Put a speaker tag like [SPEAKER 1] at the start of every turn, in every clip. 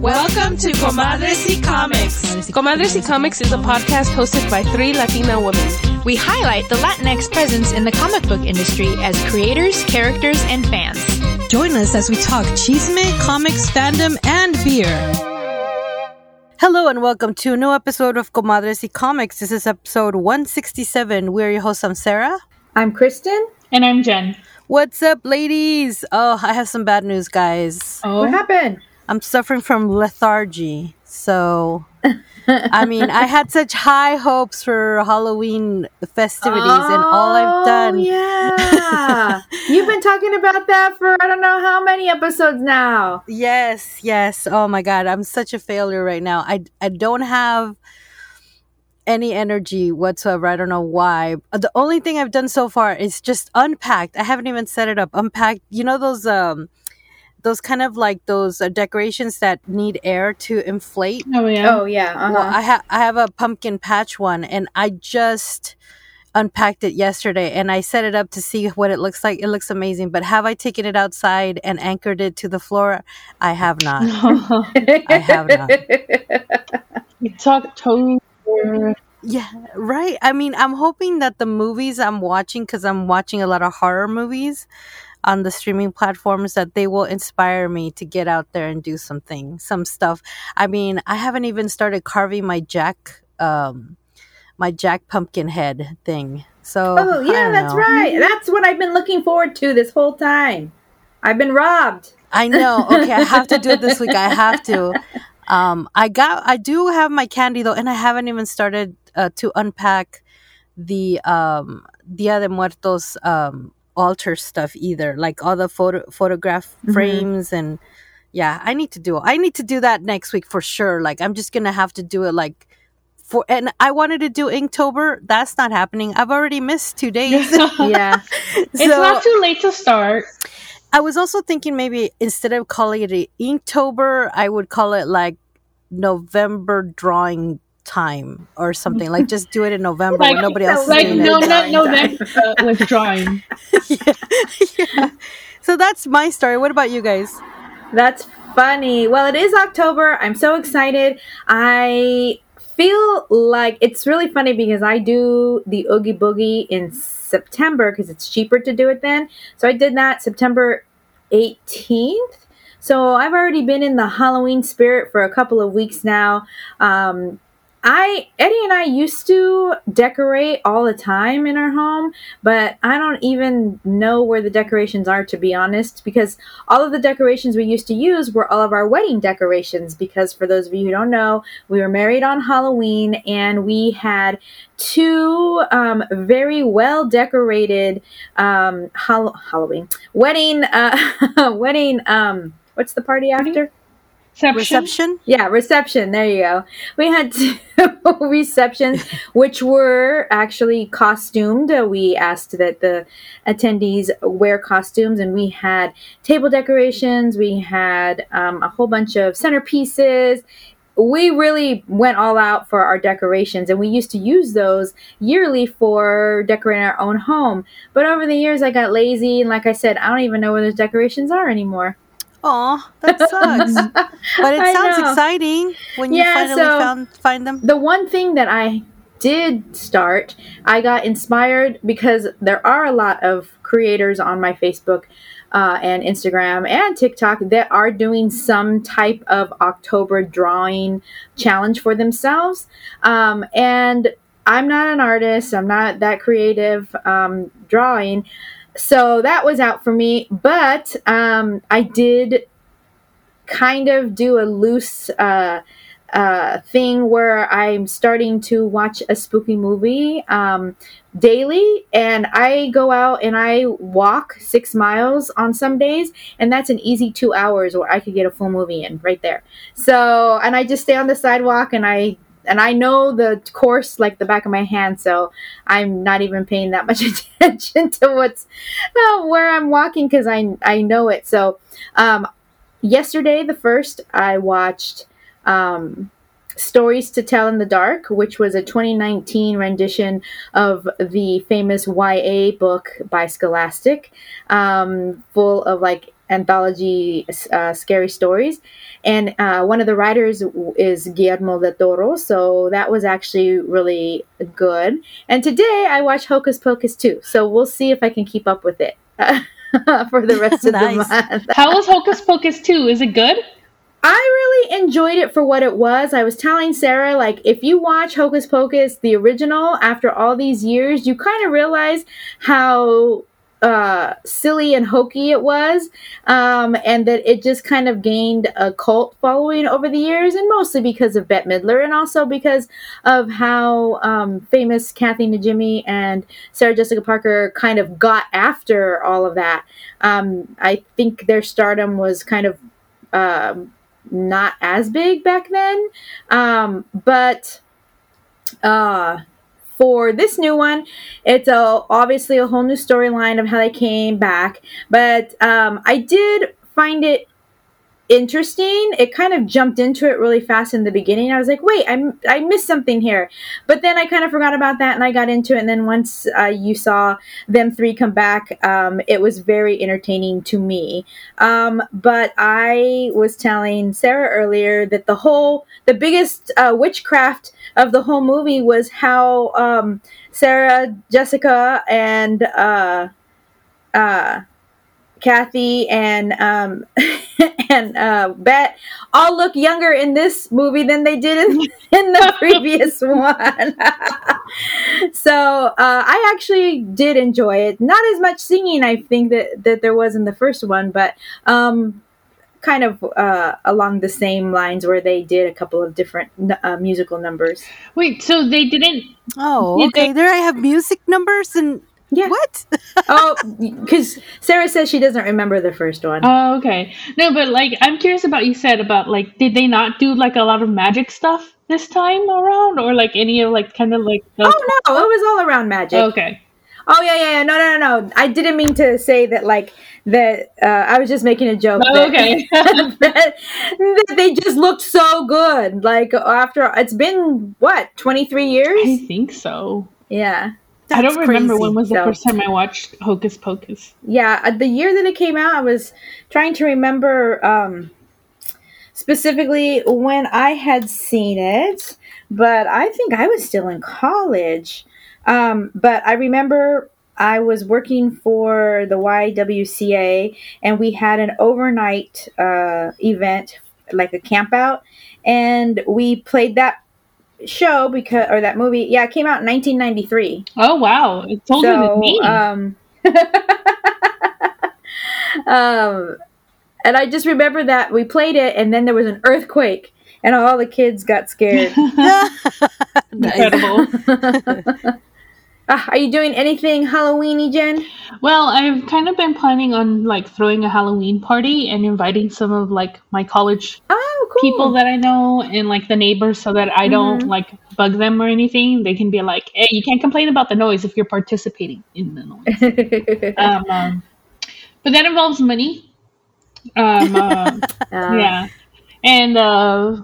[SPEAKER 1] Welcome to Comadres y Comics.
[SPEAKER 2] Comadres y Comics is a podcast hosted by three Latina women.
[SPEAKER 3] We highlight the Latinx presence in the comic book industry as creators, characters, and fans.
[SPEAKER 4] Join us as we talk chisme, comics, fandom, and beer. Hello and welcome to a new episode of Comadres y Comics. This is episode 167. We're your hosts. I'm Sarah.
[SPEAKER 5] I'm Kristen.
[SPEAKER 1] And I'm Jen.
[SPEAKER 4] What's up, ladies? Oh, I have some bad news, guys.
[SPEAKER 1] Oh,
[SPEAKER 5] What happened?
[SPEAKER 4] I'm suffering from lethargy. So, I mean, I had such high hopes for Halloween festivities, and all I've done.
[SPEAKER 5] Oh, yeah. You've been talking about that for I don't know how many episodes now.
[SPEAKER 4] Yes, yes. Oh my god, I'm such a failure right now. I I don't have any energy whatsoever. I don't know why. The only thing I've done so far is just unpacked. I haven't even set it up. Unpacked. You know those um those kind of like those uh, decorations that need air to inflate.
[SPEAKER 1] oh yeah.
[SPEAKER 5] Oh yeah. Uh-huh.
[SPEAKER 4] Well, I have I have a pumpkin patch one, and I just unpacked it yesterday, and I set it up to see what it looks like. It looks amazing, but have I taken it outside and anchored it to the floor? I have not. I have not.
[SPEAKER 1] it's October.
[SPEAKER 4] Yeah, right. I mean, I'm hoping that the movies I'm watching, because I'm watching a lot of horror movies on the streaming platforms, that they will inspire me to get out there and do something, some stuff. I mean, I haven't even started carving my Jack, um, my Jack pumpkin head thing. So,
[SPEAKER 5] oh yeah, that's right. That's what I've been looking forward to this whole time. I've been robbed.
[SPEAKER 4] I know. Okay, I have to do it this week. I have to. Um, I got. I do have my candy though, and I haven't even started uh, to unpack the um, Dia de Muertos um, altar stuff either. Like all the photo photograph
[SPEAKER 5] Mhm.
[SPEAKER 4] frames and yeah, I need to do. I need to do that next week for sure. Like I'm just gonna have to do it like. For, and I wanted to do Inktober. That's not happening. I've already missed two days.
[SPEAKER 5] Yeah.
[SPEAKER 1] It's not too late to start.
[SPEAKER 4] I was also thinking maybe instead of calling it Inktober, I would call it like November drawing time or something. Like just do it in November
[SPEAKER 1] Like-
[SPEAKER 4] when nobody else is
[SPEAKER 1] Like
[SPEAKER 4] doing
[SPEAKER 1] no,
[SPEAKER 4] it.
[SPEAKER 1] not November uh, withdrawing.
[SPEAKER 4] yeah. So that's my story. What about you guys?
[SPEAKER 5] That's funny. Well, it is October. I'm so excited. I feel like it's really funny because I do the Oogie Boogie in September because it's cheaper to do it then. So I did that September 18th. So I've already been in the Halloween spirit for a couple of weeks now. Um, I Eddie and I used to decorate all the time in our home, but I don't even know where the decorations are to be honest because all of the decorations we used to use were all of our wedding decorations because for those of you who don't know we were married on halloween and we had two um, very well decorated um, Hall- halloween wedding uh, wedding um, what's the party? after
[SPEAKER 1] Reception.
[SPEAKER 4] Reception?
[SPEAKER 5] yeah, reception. There you go. We had two receptions, which were actually costumed. Uh, We asked that the attendees wear costumes, and we had table decorations. We had um, a whole bunch of centerpieces. We really went all out for our decorations, and we used to use those yearly for decorating our own home. But over the years, I got lazy, and like I said, I don't even know where those decorations are anymore.
[SPEAKER 4] Aw, that sucks. but it
[SPEAKER 5] I
[SPEAKER 4] sounds
[SPEAKER 5] know.
[SPEAKER 4] exciting when you finally
[SPEAKER 5] so-
[SPEAKER 4] found find them.
[SPEAKER 5] the one thing that I did start, I got inspired because there are a lot of creators on my Facebook uh, and Instagram and TikTok that are doing some type of October drawing challenge for themselves. Um, and I'm not an artist, I'm not that creative um, drawing. So that was out for me, but um, I did kind of do a loose uh, uh, thing where I'm starting to watch a spooky movie um, daily, and I go out and I walk six miles on some days, and that's an easy two hours where I could get a full movie in right there. So, and I just stay on the sidewalk and I. And I know the course like the back of my hand, so I'm not even paying that much attention to what's uh, where I'm walking because I I know it. So, um, yesterday the first I watched um, Stories to Tell in the Dark, which was a 2019 rendition of the famous YA book by Scholastic, um, full of like anthology uh, scary stories and uh, one of the writers is guillermo del toro so that was actually really good and today i watch hocus pocus 2 so we'll see if i can keep up with it for the rest of
[SPEAKER 4] Nice.
[SPEAKER 5] the month
[SPEAKER 1] How was Hocus Pocus 2? Is it good?
[SPEAKER 5] I really enjoyed it for what it was. I was telling Sarah, like, if you watch Hocus Pocus, the original, after all these years, you kind of realize how uh, silly and hokey it was, um, and that it just kind of gained a cult following over the years, and mostly because of Bette Midler, and also because of how um, famous Kathy Najimy and Sarah Jessica Parker kind of got after all of that. Um, I think their stardom was kind of um, not as big back then. Um, but uh, for this new one, it's a, obviously a whole new storyline of how they came back. But um, I did find it interesting. It kind of jumped into it really fast in the beginning. I was like, wait, I'm, I missed something here. But then I kind of forgot about that and I got into it. And then once uh, you saw them three come back, um, it was very entertaining to me. Um, but I was telling Sarah earlier that the whole, the biggest uh, witchcraft of the whole movie was how um, Sarah, Jessica, and uh, uh, Kathy and um, and uh, Bette all look younger in this movie than they did in, in the previous one. so uh, I actually did enjoy it. Not as much singing, I think that that there was in the first one, but um, kind of uh, along the same lines where they did a couple of different uh, musical numbers.
[SPEAKER 1] Wait, so they didn't.
[SPEAKER 4] Oh,
[SPEAKER 1] Did
[SPEAKER 4] okay.
[SPEAKER 1] they-
[SPEAKER 4] There I have music numbers and
[SPEAKER 5] Yeah.
[SPEAKER 4] what?
[SPEAKER 5] oh, because Sarah says she doesn't remember the first one.
[SPEAKER 1] Oh, okay. No, but like, I'm curious about you said about like, did they not do like a lot of magic stuff this time around, or like any of like kind of like? The-
[SPEAKER 5] oh no, it was all around magic.
[SPEAKER 1] okay.
[SPEAKER 5] Oh yeah, yeah, yeah. No, no, no, no. I didn't mean to say that. Like that. Uh, I was just making a joke.
[SPEAKER 1] Oh,
[SPEAKER 5] that,
[SPEAKER 1] okay.
[SPEAKER 5] that, that they just looked so good. Like after it's been what twenty three years.
[SPEAKER 1] I think so.
[SPEAKER 5] Yeah,
[SPEAKER 1] I don't remember
[SPEAKER 4] crazy.
[SPEAKER 1] when was the
[SPEAKER 5] So-
[SPEAKER 1] first time I watched Hocus Pocus.
[SPEAKER 5] yeah. uh, The year that it came out, I was trying to remember um, specifically when I had seen it, but I think I was still in college. Um, but I remember I was working for the YWCA, and we had an overnight uh, event, like a camp out, and we played that show because or that movie. Yeah, it came out in 1993.
[SPEAKER 1] Oh wow, it's older
[SPEAKER 5] so,
[SPEAKER 1] than me.
[SPEAKER 5] um, um, and I just remember that we played it, and then there was an earthquake, and all the kids got scared.
[SPEAKER 1] Incredible.
[SPEAKER 5] Ah, are you doing anything Halloweeny, Jen?
[SPEAKER 1] Well, I've kind of been planning on like throwing a Halloween party and inviting some of like my college
[SPEAKER 5] Oh, cool.
[SPEAKER 1] people that I know and like the neighbors so that I don't
[SPEAKER 5] Mhm.
[SPEAKER 1] like bug them or anything. They can be like, hey, you can't complain about the noise if you're participating in the noise. um, um, but that involves money. Um, uh,
[SPEAKER 5] Uh,
[SPEAKER 1] yeah. And, uh,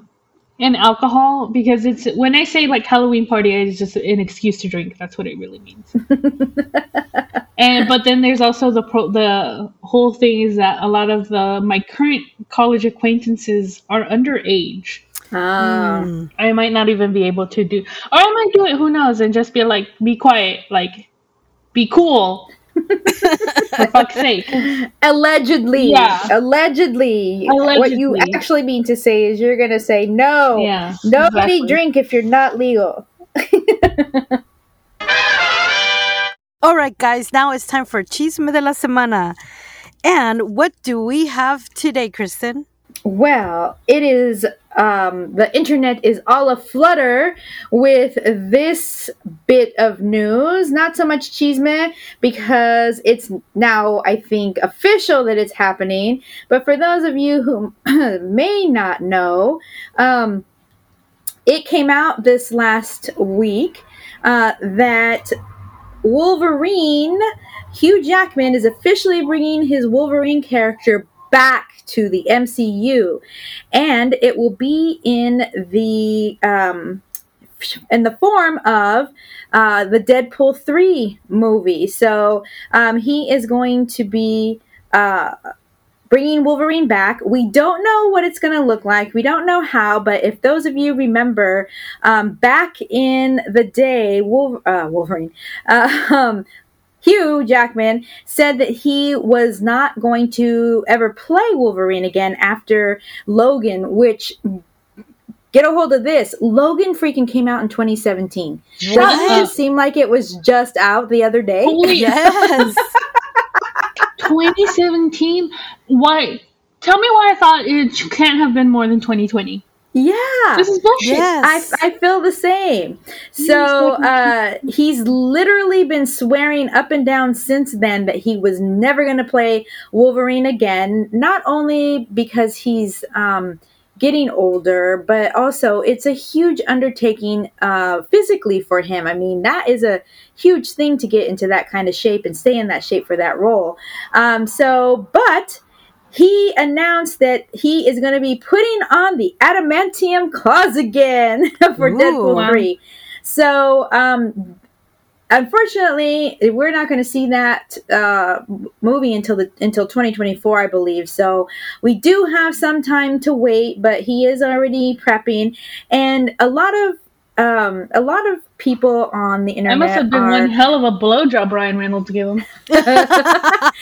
[SPEAKER 1] and alcohol because it's when I say like Halloween party, it's just an excuse to drink. That's what it really means. and but then there's also the pro the whole thing is that a lot of the my current college acquaintances are underage.
[SPEAKER 4] Mm.
[SPEAKER 1] I might not even be able to do, or I might do it. Who knows? And just be like, be quiet, like, be cool. For fuck's sake.
[SPEAKER 5] Allegedly.
[SPEAKER 1] Yeah.
[SPEAKER 5] Allegedly. What you actually mean to say is you're going to say, no,
[SPEAKER 1] Yeah.
[SPEAKER 5] nobody
[SPEAKER 1] exactly.
[SPEAKER 5] drink if you're not legal.
[SPEAKER 4] All right, guys, now it's time for Chisme de la Semana. And what do we have today, Kristen?
[SPEAKER 5] Well, it is um, the internet is all aflutter with this bit of news. Not so much chisme because it's now, I think, official that it's happening. But for those of you who may not know, um, it came out this last week uh, that Wolverine, Hugh Jackman, is officially bringing his Wolverine character back to the MCU, and it will be in the um, in the form of uh, the Deadpool three movie. So um, he is going to be. Uh, bringing Wolverine back. We don't know what it's going to look like. We don't know how, but if those of you remember, um, back in the day, Wolver- uh, Wolverine, uh, um, Hugh Jackman said that he was not going to ever play Wolverine again after Logan, which get a hold of this. Logan freaking came out in 2017. Doesn't it just seem like it was just out the other day?
[SPEAKER 1] Holy
[SPEAKER 4] Yes.
[SPEAKER 1] 2017. Why? Tell me why I thought it can't have been more than 2020.
[SPEAKER 5] Yeah.
[SPEAKER 1] This is bullshit.
[SPEAKER 4] yes.
[SPEAKER 5] I, I feel the same. So uh, he's literally been swearing up and down since then that he was never going to play Wolverine again. Not only because he's um, getting older, but also it's a huge undertaking uh, physically for him. I mean, that is a huge thing to get into that kind of shape and stay in that shape for that role. Um, so, but he announced that he is going to be putting on the adamantium claws again for
[SPEAKER 4] Ooh.
[SPEAKER 5] Deadpool
[SPEAKER 1] Wow.
[SPEAKER 5] 3. So, um, unfortunately, we're not going to see that uh, movie until the until 2024, I believe. So, we do have some time to wait, but he is already prepping and a lot of um, a lot of people on the internet
[SPEAKER 1] That must have been
[SPEAKER 5] are,
[SPEAKER 1] one hell of a blowjob Ryan Reynolds gave him.
[SPEAKER 5] a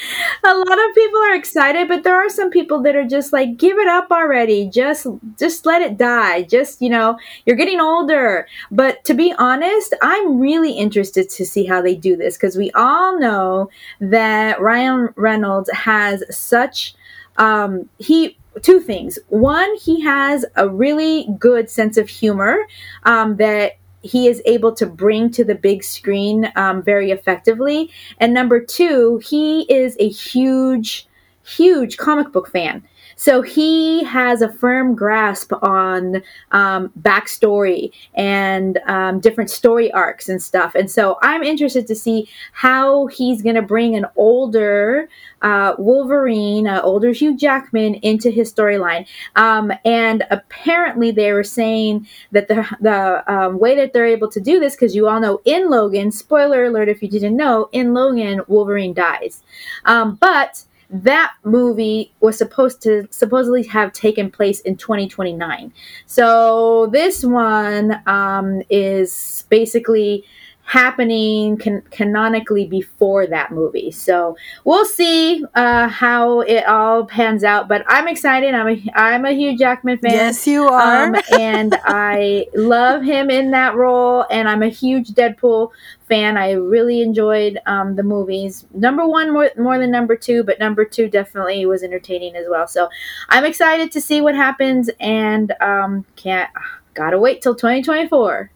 [SPEAKER 5] lot of people are excited but there are some people that are just like give it up already. Just just let it die. Just you know you're getting older. But to be honest i'm really interested to see how they do this because we all know that ryan reynolds has such um he two things. One he has a really good sense of humor um, that he is able to bring to the big screen um, very effectively. And number two, he is a huge, huge comic book fan. So he has a firm grasp on um, backstory and um, different story arcs and stuff. And so I'm interested to see how he's going to bring an older uh, Wolverine, uh, older Hugh Jackman into his storyline. Um, and apparently they were saying that the, the um, way that they're able to do this, because you all know in Logan, spoiler alert if you didn't know, in Logan, Wolverine dies. Um, but that movie was supposed to supposedly have taken place in 2029. So this one um, is basically happening can- canonically before that movie. So we'll see uh, how it all pans out. But I'm excited. I'm a I'm a Hugh Jackman fan.
[SPEAKER 4] yes, you are.
[SPEAKER 5] Um, and I love him in that role, and I'm a huge Deadpool fan. I really enjoyed um, the movies. Number one more more than number two, but number two definitely was entertaining as well. So I'm excited to see what happens, and um, can't gotta wait till 2024.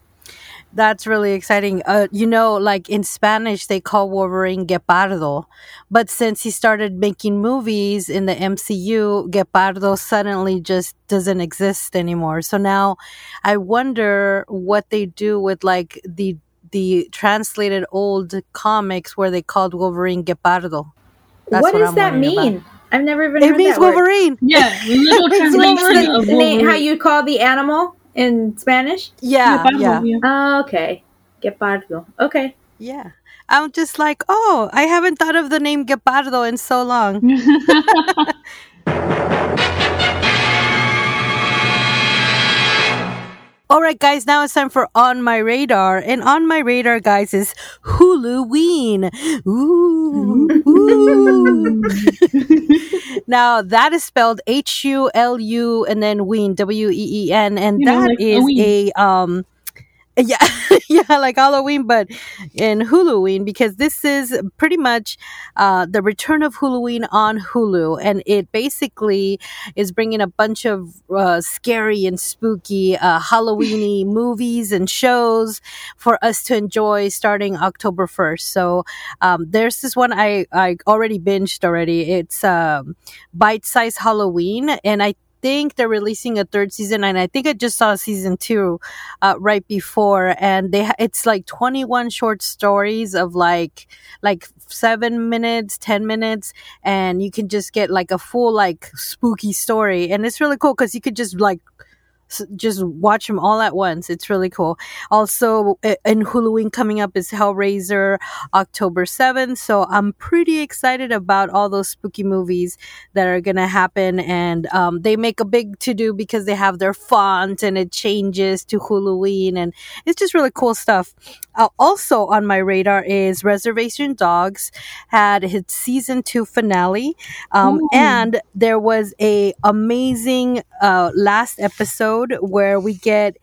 [SPEAKER 4] That's really exciting. Uh, you know, like in Spanish, they call Wolverine Gepardo. But since he started making movies in the MCU, Gepardo suddenly just doesn't exist anymore. So now I wonder what they do with like the the translated old comics where they called Wolverine Gepardo. That's
[SPEAKER 5] what
[SPEAKER 4] what
[SPEAKER 5] does
[SPEAKER 4] I'm
[SPEAKER 5] that mean?
[SPEAKER 4] about.
[SPEAKER 5] I've never even
[SPEAKER 4] It
[SPEAKER 5] heard
[SPEAKER 4] means
[SPEAKER 5] that word.
[SPEAKER 4] Wolverine.
[SPEAKER 1] Yeah, little translation
[SPEAKER 4] Wolverine.
[SPEAKER 1] of Wolverine.
[SPEAKER 5] how you call the animal in Spanish?
[SPEAKER 4] Yeah, yeah,
[SPEAKER 5] Oh, okay. Gepardo. Okay.
[SPEAKER 4] yeah. I'm just like, oh, I haven't thought of the name Gepardo in so long. All right, guys, now it's time for On My Radar. And On My Radar, guys, is Huluween. Ooh. ooh. now, that is spelled H U L U and then Ween, W E E N. And
[SPEAKER 1] You know, like
[SPEAKER 4] is a, um, yeah, yeah, like Halloween, but in Huluween because this is pretty much uh, the return of Huluween on Hulu, and it basically is bringing a bunch of uh, scary and spooky uh, Halloweeny movies and shows for us to enjoy starting October first. So um, there's this one I I already binged already. It's um, Bite Size Halloween, and I think they're releasing a third season and i think i just saw season two uh, right before and they it's like 21 short stories of like like seven minutes 10 minutes and you can just get like a full like spooky story and it's really cool because you could just like just watch them all at once. It's really cool. Also, in Halloween coming up is Hellraiser October 7th. So I'm pretty excited about all those spooky movies that are going to happen. And um, they make a big to do because they have their font and it changes to Halloween. And it's just really cool stuff. Uh, also on my radar is Reservation Dogs had its season two finale. Um, and there was a amazing uh, last episode where we get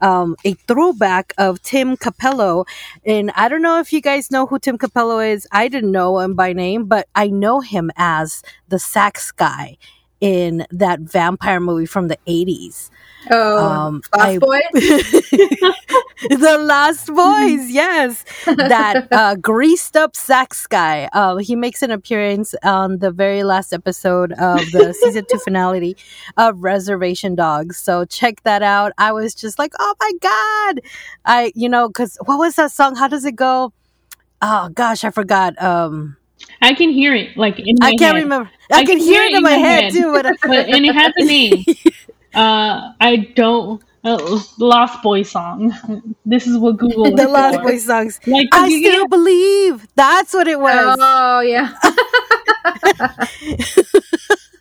[SPEAKER 4] um, a throwback of Tim Cappello. And I don't know if you guys know who Tim Cappello is. I didn't know him by name, but I know him as the sax guy in that vampire movie from the 80s.
[SPEAKER 5] Oh,
[SPEAKER 4] Um,
[SPEAKER 5] Lost
[SPEAKER 4] I-
[SPEAKER 5] Boy.
[SPEAKER 4] the Lost Boys, yes. That uh, greased up sax guy. Uh, he makes an appearance on the very last episode of the season two finale of Reservation Dogs. So check that out. I was just like, oh my God. I, you know, because what was that song? How does it go? Oh gosh, I forgot. Um,
[SPEAKER 1] I can hear it like in my
[SPEAKER 4] I can't
[SPEAKER 1] head.
[SPEAKER 4] remember. I, can hear it in my head, too, but,
[SPEAKER 1] but and it has a name. Uh, I don't. Uh, Lost Boy song. This is what Google.
[SPEAKER 4] the
[SPEAKER 1] is
[SPEAKER 4] Lost
[SPEAKER 1] for.
[SPEAKER 4] Boys songs.
[SPEAKER 1] Like,
[SPEAKER 4] I
[SPEAKER 1] you
[SPEAKER 4] still believe. That's what it was.
[SPEAKER 5] Oh yeah.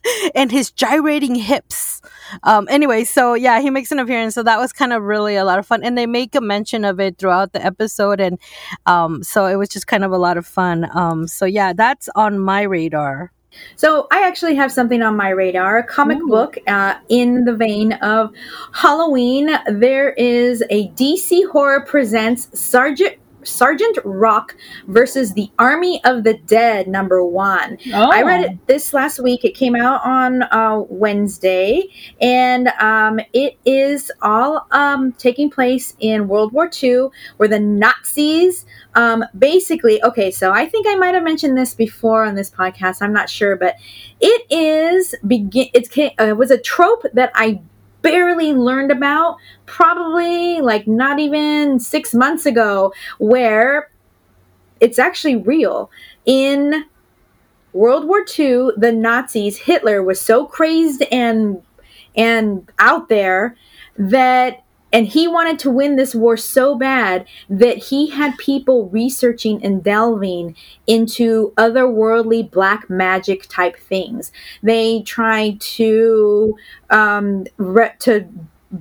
[SPEAKER 4] and his gyrating hips. Um, anyway, so yeah, he makes an appearance. So that was kind of really a lot of fun. And they make a mention of it throughout the episode. And um, so it was just kind of a lot of fun. Um, so yeah, that's on my radar.
[SPEAKER 5] So I actually have something on my radar, a comic book uh, in the vein of Halloween. There is a DC Horror presents Sergeant Sergeant Rock versus the Army of the Dead number one.
[SPEAKER 1] Oh.
[SPEAKER 5] I read it this last week. It came out on uh, Wednesday, and um, it is all um, taking place in World War II, where the Nazis um, basically. Okay, so I think I might have mentioned this before on this podcast. I'm not sure, but it is begin. It's uh, it was a trope that I barely learned about probably like not even six months ago where it's actually real. In World War II, the Nazis, Hitler was so crazed and and out there that and he wanted to win this war so bad that he had people researching and delving into otherworldly black magic type things. They tried to um, re- to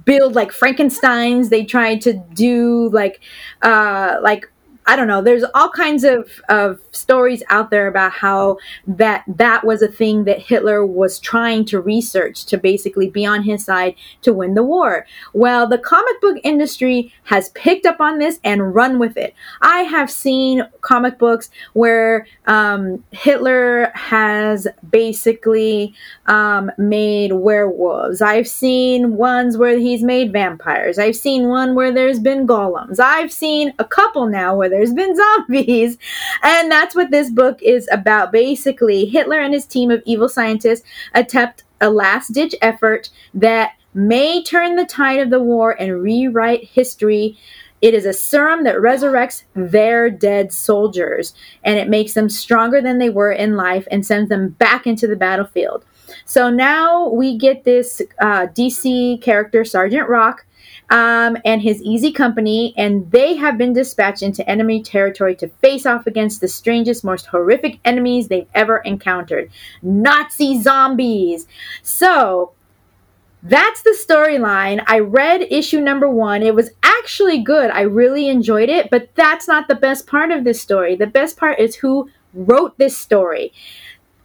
[SPEAKER 5] build like Frankenstein's. They tried to do like uh, like I don't know. There's all kinds of, of stories out there about how that that was a thing that Hitler was trying to research to basically be on his side to win the war. Well, the comic book industry has picked up on this and run with it. I have seen comic books where um, Hitler has basically um, made werewolves. I've seen ones where he's made vampires. I've seen one where there's been golems. I've seen a couple now where there's been zombies. And that's what this book is about. Basically, Hitler and his team of evil scientists attempt a last ditch effort that may turn the tide of the war and rewrite history. It is a serum that resurrects their dead soldiers and it makes them stronger than they were in life and sends them back into the battlefield. So now we get this uh, DC character, Sergeant Rock, um, and his easy company, and they have been dispatched into enemy territory to face off against the strangest, most horrific enemies they've ever encountered Nazi zombies. So. That's the storyline. I read issue number one. It was actually good. I really enjoyed it, but that's not the best part of this story. The best part is who wrote this story.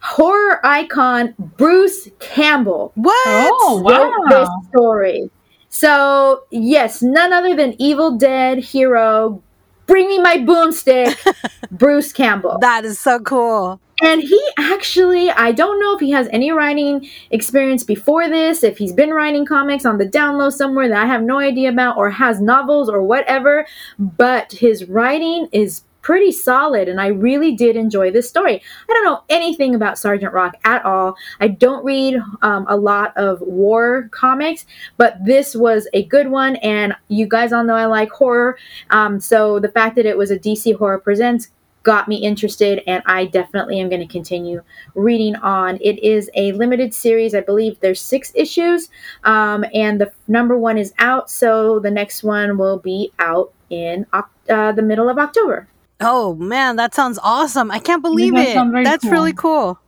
[SPEAKER 5] Horror icon Bruce Campbell
[SPEAKER 4] What?
[SPEAKER 1] Oh
[SPEAKER 5] wrote
[SPEAKER 1] wow!
[SPEAKER 5] this story. So, yes, none other than Evil Dead hero, bring me my boomstick, Bruce Campbell.
[SPEAKER 4] That is so cool.
[SPEAKER 5] And he actually, I don't know if he has any writing experience before this, if he's been writing comics on the down low somewhere that I have no idea about, or has novels or whatever, but his writing is pretty solid and I really did enjoy this story. I don't know anything about Sergeant Rock at all. I don't read um, a lot of war comics, but this was a good one and you guys all know I like horror. Um, so the fact that it was a DC Horror Presents got me interested, and I definitely am going to continue reading on. It is a limited series. I believe there's six issues, um, and the number one is out, so the next one will be out in uh, the middle of October.
[SPEAKER 4] Oh man, that sounds awesome! I can't believe it. That's
[SPEAKER 1] cool.
[SPEAKER 4] really cool.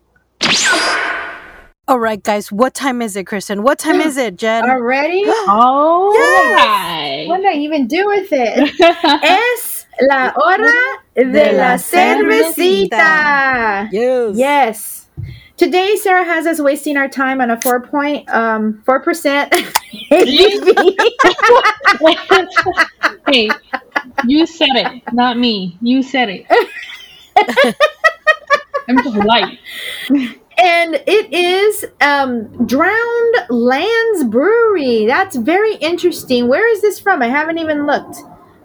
[SPEAKER 4] All right, guys, what time is it, Kristen? What time is it, Jen?
[SPEAKER 5] Already?
[SPEAKER 1] Oh,
[SPEAKER 5] What did I even do with it? es la hora de la cervecita.
[SPEAKER 4] Yes.
[SPEAKER 5] Yes. Today, Sarah has us wasting our time on a four point, um, four percent.
[SPEAKER 1] hey, you said it, not me. You said it. I'm just light.
[SPEAKER 5] and it is um, Drowned Lands Brewery. That's very interesting. Where is this from? I haven't even looked.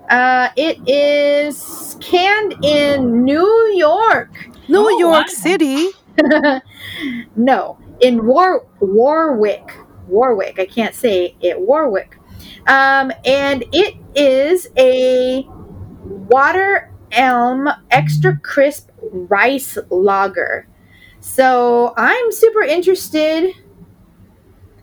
[SPEAKER 5] Uh, it is canned in New York.
[SPEAKER 4] New
[SPEAKER 1] Oh,
[SPEAKER 4] York
[SPEAKER 1] wow.
[SPEAKER 4] City.
[SPEAKER 5] no, in War Warwick. Warwick. I can't say it. Warwick. Um, and it is a water elm extra crisp rice lager. So I'm super interested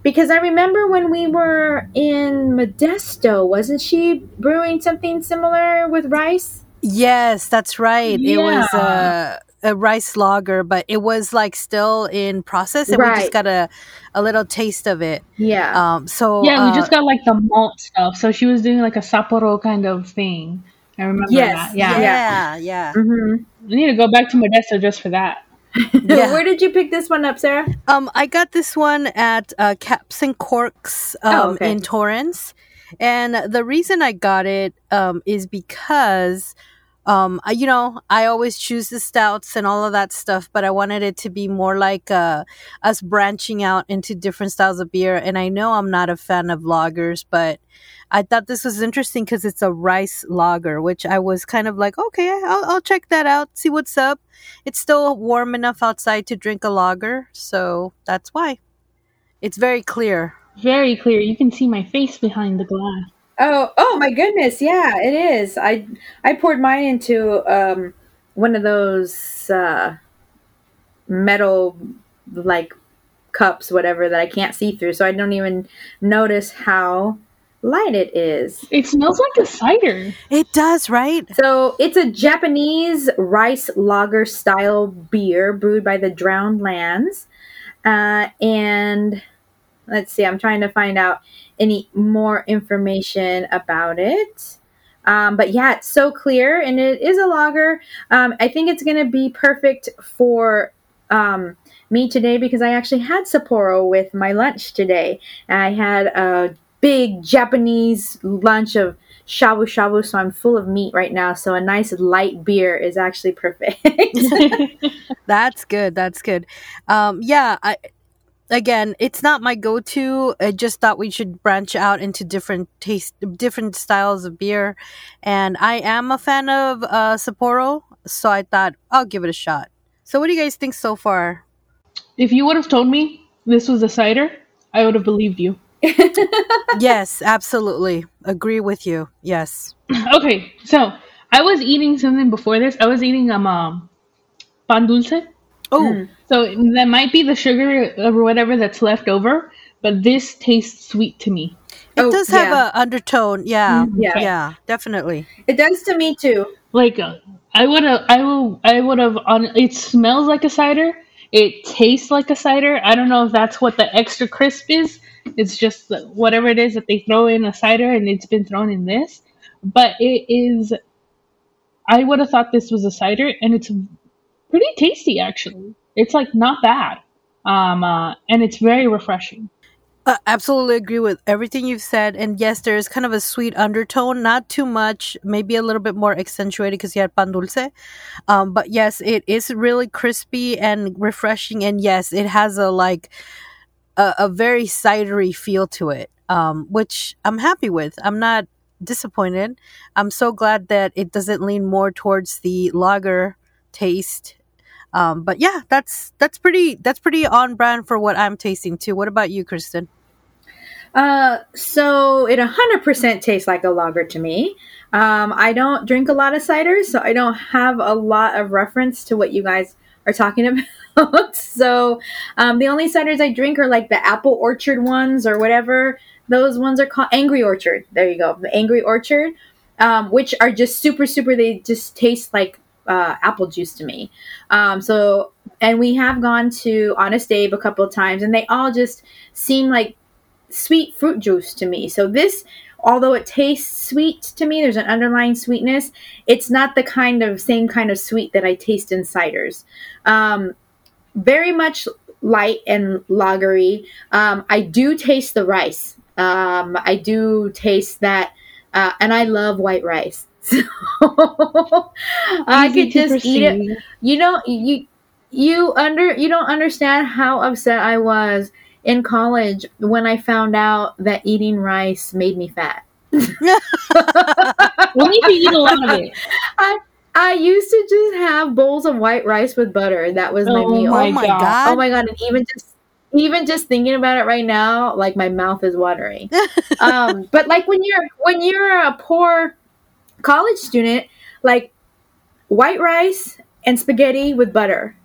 [SPEAKER 5] because I remember when we were in Modesto, wasn't she brewing something similar with rice?
[SPEAKER 4] Yes, that's right. It was
[SPEAKER 1] Yeah.
[SPEAKER 4] A, a rice lager, but it was like still in process, and we just got a, a little taste of it.
[SPEAKER 5] Yeah.
[SPEAKER 4] Um, so
[SPEAKER 1] Yeah,
[SPEAKER 4] uh,
[SPEAKER 1] we just got like the malt stuff. So she was doing like a Sapporo kind of thing. I remember
[SPEAKER 5] Yes,
[SPEAKER 1] that. Yeah.
[SPEAKER 4] yeah, yeah,
[SPEAKER 5] hmm
[SPEAKER 1] I need to go back to Modesto just for that.
[SPEAKER 4] yeah.
[SPEAKER 5] Where did you pick this one up, Sarah?
[SPEAKER 4] Um, I got this one at uh, Caps and Corks um,
[SPEAKER 5] Oh, okay.
[SPEAKER 4] in Torrance, and the reason I got it um, is because. Um, you know, I always choose the stouts and all of that stuff, but I wanted it to be more like uh, us branching out into different styles of beer. And I know I'm not a fan of lagers, but I thought this was interesting because it's a rice lager, which I was kind of like, okay, I'll, I'll check that out, see what's up. It's still warm enough outside to drink a lager, so that's why. It's very clear.
[SPEAKER 1] Very clear. You can see my face behind the glass.
[SPEAKER 5] Oh, oh my goodness! Yeah, it is. I I poured mine into um one of those uh, metal like cups, whatever that I can't see through, so I don't even notice how light it is.
[SPEAKER 1] It smells like a cider.
[SPEAKER 4] It does, right?
[SPEAKER 5] So it's a Japanese rice lager style beer brewed by the Drowned Lands, uh, and let's see. I'm trying to find out any more information about it. Um, but yeah, it's so clear, and it is a lager. Um, I think it's going to be perfect for um, me today because I actually had Sapporo with my lunch today. I had a big Japanese lunch of shabu shabu, so I'm full of meat right now. So a nice light beer is actually perfect.
[SPEAKER 4] That's good. That's good. Um, yeah. I, again, it's not my go-to. I just thought we should branch out into different taste, different styles of beer, and I am a fan of uh, Sapporo, so I thought I'll give it a shot. So, what do you guys think so far?
[SPEAKER 1] If you would have told me this was a cider, I would have believed you.
[SPEAKER 4] yes, absolutely. Agree with you. Yes.
[SPEAKER 1] Okay, so I was eating something before this. I was eating um, um pan dulce.
[SPEAKER 4] Oh,
[SPEAKER 1] So that might be the sugar or whatever that's left over, but this tastes sweet to me.
[SPEAKER 4] it
[SPEAKER 5] Oh,
[SPEAKER 4] does have
[SPEAKER 5] yeah.
[SPEAKER 4] a undertone. Yeah.
[SPEAKER 5] yeah.
[SPEAKER 4] Yeah, definitely.
[SPEAKER 5] it does to me too.
[SPEAKER 1] Like uh, I would have, I will, I would have. On it smells like a cider. It tastes like a cider. I don't know if that's what the extra crisp is. It's just whatever it is that they throw in a cider, and it's been thrown in this. But it is. I would have thought this was a cider, and it's pretty tasty actually. It's like not bad, um, uh, and it's very refreshing.
[SPEAKER 4] Uh, absolutely agree with everything you've said. And yes, there is kind of a sweet undertone, not too much, maybe a little bit more accentuated because you had pan dulce. Um, but yes, it is really crispy and refreshing. And yes, it has a like a, a very cidery feel to it, um, which I'm happy with. I'm not disappointed. I'm so glad that it doesn't lean more towards the lager taste. Um, but yeah, that's that's pretty that's pretty on brand for what I'm tasting too. What about you, Kristen?
[SPEAKER 5] Uh, so it 100% tastes like a lager to me. Um, I don't drink a lot of ciders, so I don't have a lot of reference to what you guys are talking about. so um, the only ciders I drink are like the apple orchard ones or whatever. Those ones are called Angry Orchard. There you go, the Angry Orchard, um, which are just super, super. They just taste like uh, apple juice to me. Um, so, and we have gone to Honest Abe a couple of times, and they all just seem like sweet fruit juice to me. So this, although it tastes sweet to me, there's an underlying sweetness. It's not the kind of same kind of sweet that I taste in ciders. Um, very much light and lagery. Um, I do taste the rice. Um, I do taste that, uh, and I love white rice. So I could
[SPEAKER 1] to
[SPEAKER 5] just eat it. You know, you you under you don't understand how upset I was in college when I found out that eating rice made me fat.
[SPEAKER 1] Well, you can eat a lot of it.
[SPEAKER 5] I I used to just have bowls of white rice with butter, that was my
[SPEAKER 1] Oh
[SPEAKER 5] meal.
[SPEAKER 4] oh my god.
[SPEAKER 5] Oh my god! And even just even just thinking about it right now, like my mouth is watering. um, but like when you're when you're a poor college student, like white rice and spaghetti with butter,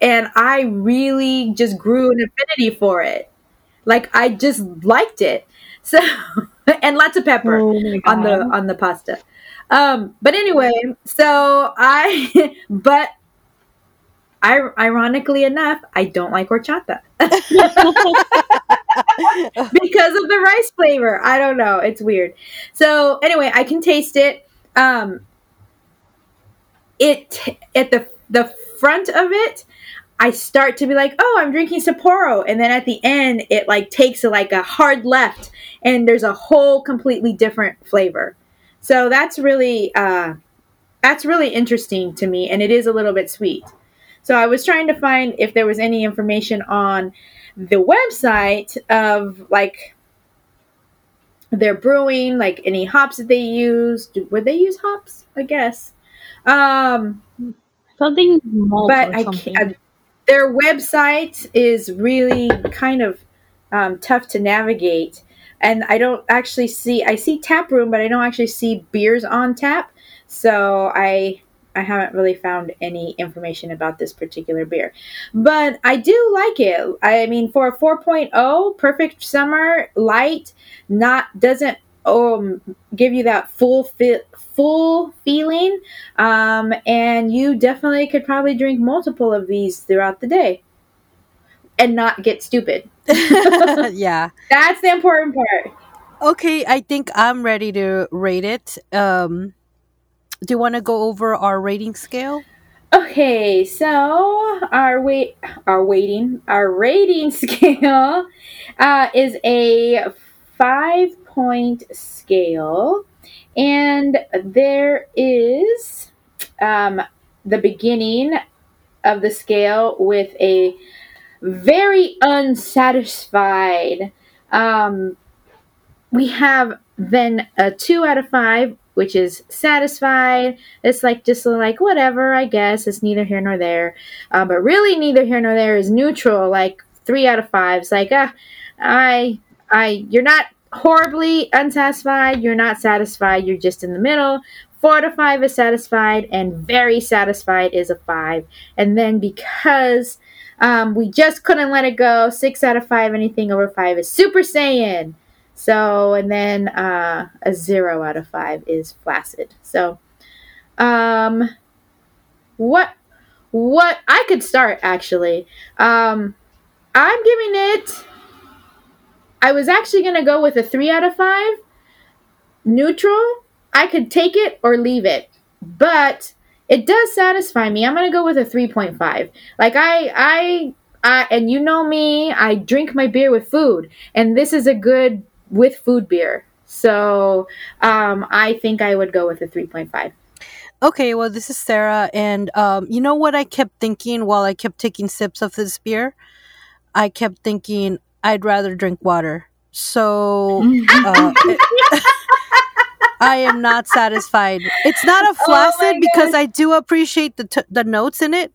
[SPEAKER 5] and I really just grew an affinity for it. Like I just liked it. So and lots of pepper
[SPEAKER 1] Oh
[SPEAKER 5] on the on the pasta. Um, but anyway, so I but I ironically enough, I don't like horchata because of the rice flavor. I don't know, it's weird. So anyway, I can taste it. Um, it at the the front of it. I start to be like, oh, I'm drinking Sapporo, and then at the end, it like takes a, like a hard left, and there's a whole completely different flavor. So that's really uh, that's really interesting to me, and it is a little bit sweet. So I was trying to find if there was any information on the website of like their brewing, like any hops that they use. Do, would they use hops? I guess. Um,
[SPEAKER 1] Something malt
[SPEAKER 5] but I
[SPEAKER 1] something.
[SPEAKER 5] can't. Their website is really kind of um, tough to navigate, and I don't actually see. I see tap room, but I don't actually see beers on tap. So I I haven't really found any information about this particular beer, but I do like it. I mean, for a 4.0, perfect summer, light, not doesn't um give you that full fit full feeling um, and you definitely could probably drink multiple of these throughout the day and not get stupid.
[SPEAKER 4] yeah.
[SPEAKER 5] That's the important part.
[SPEAKER 4] Okay, I think I'm ready to rate it. Um, do you want to go over our rating scale?
[SPEAKER 5] Okay, so our wait, our waiting, our rating scale uh, is a five point scale, and there is um, the beginning of the scale with a very unsatisfied. Um, we have then a two out of five, which is satisfied. It's like just like whatever, I guess. It's neither here nor there. Uh, but really, neither here nor there is neutral. Like three out of five. It's like, ah, I, I, you're not horribly unsatisfied. You're not satisfied. You're just in the middle. Four to five is satisfied, and very satisfied is a five. And then because um, we just couldn't let it go, six out of five, anything over five is Super Saiyan. So, and then uh, a zero out of five is flaccid. So, um, what, what I could start actually. Um, I'm giving it. I was actually gonna go with a three out of five. Neutral. I could take it or leave it, but it does satisfy me. I'm gonna go with a three point five. Like I, I, I, and you know me. I drink my beer with food, and this is a good with food beer. So um, I think I would go with a 3.5.
[SPEAKER 4] Okay, well, this is Sarah, and um, you know what I kept thinking while I kept taking sips of this beer? I kept thinking I'd rather drink water. So uh, I am not satisfied. It's not a flaccid because I do appreciate the t- the notes in it,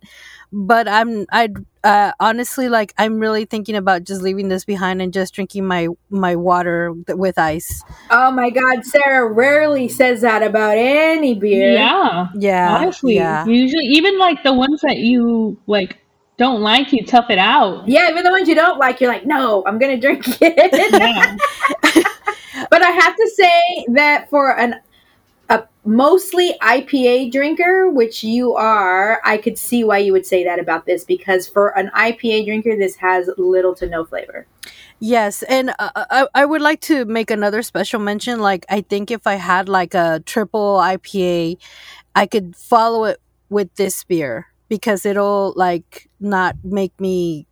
[SPEAKER 4] but I'm I'd uh, honestly, like I'm really thinking about just leaving this behind and just drinking my my water th- with ice.
[SPEAKER 5] Oh my God, Sarah rarely says that about any beer.
[SPEAKER 1] Yeah.
[SPEAKER 4] Yeah,
[SPEAKER 1] Honestly,
[SPEAKER 4] yeah.
[SPEAKER 1] usually even like the ones that you like don't like, you tough it out.
[SPEAKER 5] Yeah, even the ones you don't like, you're like, no, I'm gonna drink it.
[SPEAKER 1] Yeah.
[SPEAKER 5] but I have to say that for an a mostly IPA drinker, which you are, I could see why you would say that about this because for an IPA drinker, this has little to no flavor.
[SPEAKER 4] Yes, and uh, I I would like to make another special mention. Like I think if I had like a triple IPA, I could follow it with this beer because it'll like not make me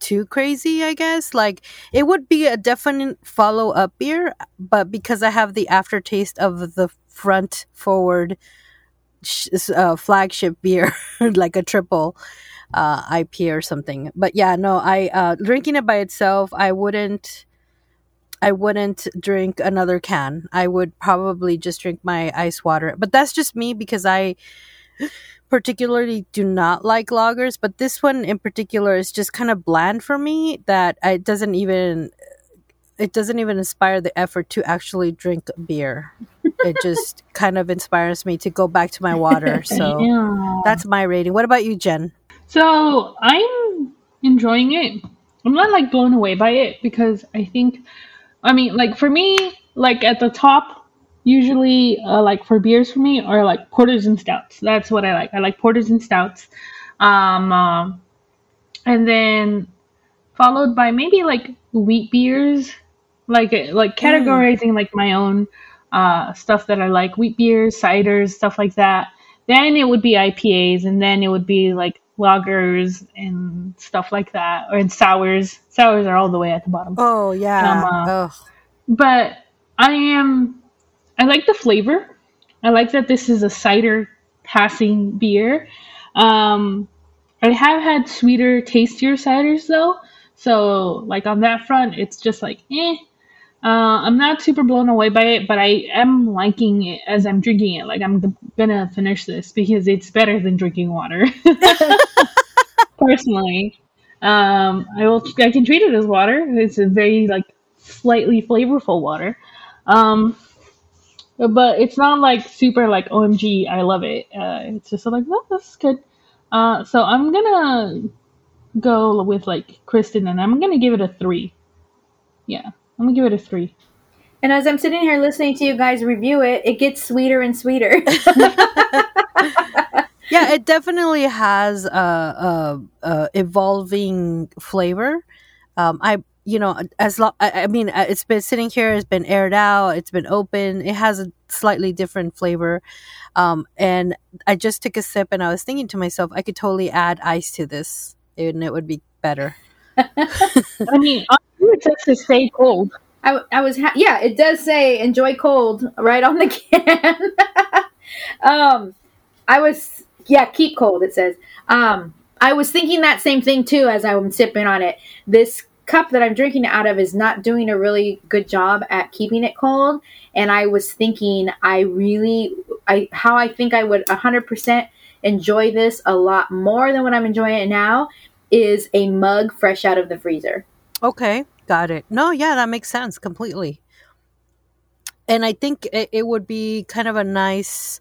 [SPEAKER 4] too crazy. I guess like it would be a definite follow up beer, but because I have the aftertaste of the front forward sh- uh, flagship beer, like a triple uh, IPA or something. But yeah, no, I uh, drinking it by itself, I wouldn't. I wouldn't drink another can. I would probably just drink my ice water. But that's just me because I particularly do not like lagers. But this one in particular is just kind of bland for me that it doesn't even it doesn't even inspire the effort to actually drink beer. It just kind of inspires me to go back to my water. So
[SPEAKER 1] Yeah.
[SPEAKER 4] that's my rating. What about you, Jen?
[SPEAKER 1] So I'm enjoying it. I'm not like blown away by it because I think, I mean, like for me, like at the top, usually uh, like for beers for me are like porters and stouts. That's what I like. I like porters and stouts. Um, um, and then followed by maybe like wheat beers, like like categorizing like my own uh, stuff that I like, wheat beers, ciders, stuff like that. Then it would be IPAs, and then it would be like lagers and stuff like that, or and sours. Sours are all the way at the bottom.
[SPEAKER 4] Oh yeah.
[SPEAKER 1] Um, uh, But I am, I like the flavor. I like that this is a cider passing beer. Um, I have had sweeter, tastier ciders though. So like on that front, it's just like eh. Uh, I'm not super blown away by it, but I am liking it as I'm drinking it. Like I'm gonna finish this because it's better than drinking water. Personally, um, I will. I can treat it as water. It's a very like slightly flavorful water, um, but it's not like super like OMG. I love it. Uh, it's just like no, this is good. Uh, so I'm gonna go with like Kristen, and I'm gonna give it a three. Yeah, I'm gonna give it a three.
[SPEAKER 5] And as I'm sitting here listening to you guys review it, it gets sweeter and sweeter.
[SPEAKER 4] yeah, it definitely has a, a, a evolving flavor. Um, I you know as long I, I mean uh, it's been sitting here, it's been aired out, it's been open. It has a slightly different flavor. Um, and I just took a sip, and I was thinking to myself, I could totally add ice to this, and it would be better.
[SPEAKER 1] I mean, honestly, it says to stay cold.
[SPEAKER 5] I, I was ha- yeah it does say enjoy cold right on the can. Um i was yeah keep cold it says. Um i was thinking that same thing too as i'm sipping on it. This cup that i'm drinking out of is not doing a really good job at keeping it cold. And i was thinking i really i how i think i would 100% enjoy this a lot more than what i'm enjoying it now is a mug fresh out of the freezer.
[SPEAKER 4] Okay, got it. No, yeah, that makes sense completely. And I think it, it would be kind of a nice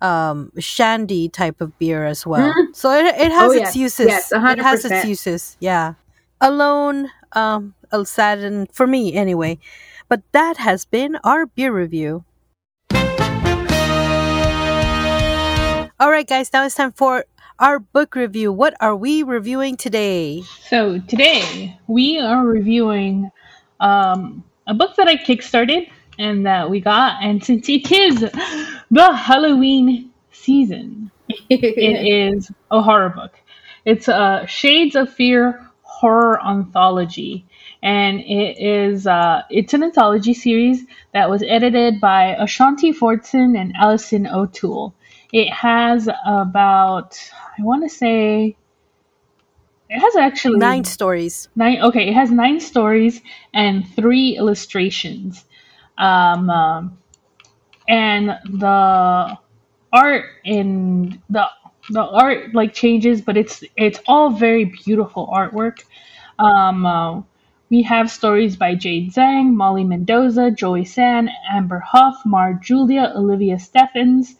[SPEAKER 4] um shandy type of beer as well. So it it has
[SPEAKER 5] Oh,
[SPEAKER 4] its
[SPEAKER 5] yes.
[SPEAKER 4] uses.
[SPEAKER 5] Yes,
[SPEAKER 4] it has its uses. Yeah. Alone um a sadden for me anyway. But that has been our beer review. All right, guys, now it's time for our book review. What are we reviewing today?
[SPEAKER 1] So today we are reviewing um, a book that I kickstarted and that we got, and since it is the Halloween season, it is a horror book. It's a Shades of Fear horror anthology, and it is uh, it's an anthology series that was edited by Ashanti Fortson and Alison O'Toole. It has about I want to say it has actually
[SPEAKER 4] Nine stories.
[SPEAKER 1] Nine. Okay, it has nine stories and three illustrations, um, um, and the art in the the art like changes, but it's it's all very beautiful artwork. Um, uh, we have stories by Jade Zhang, Molly Mendoza, Joy San, Amber Huff, Mar Julia, Olivia Stephens,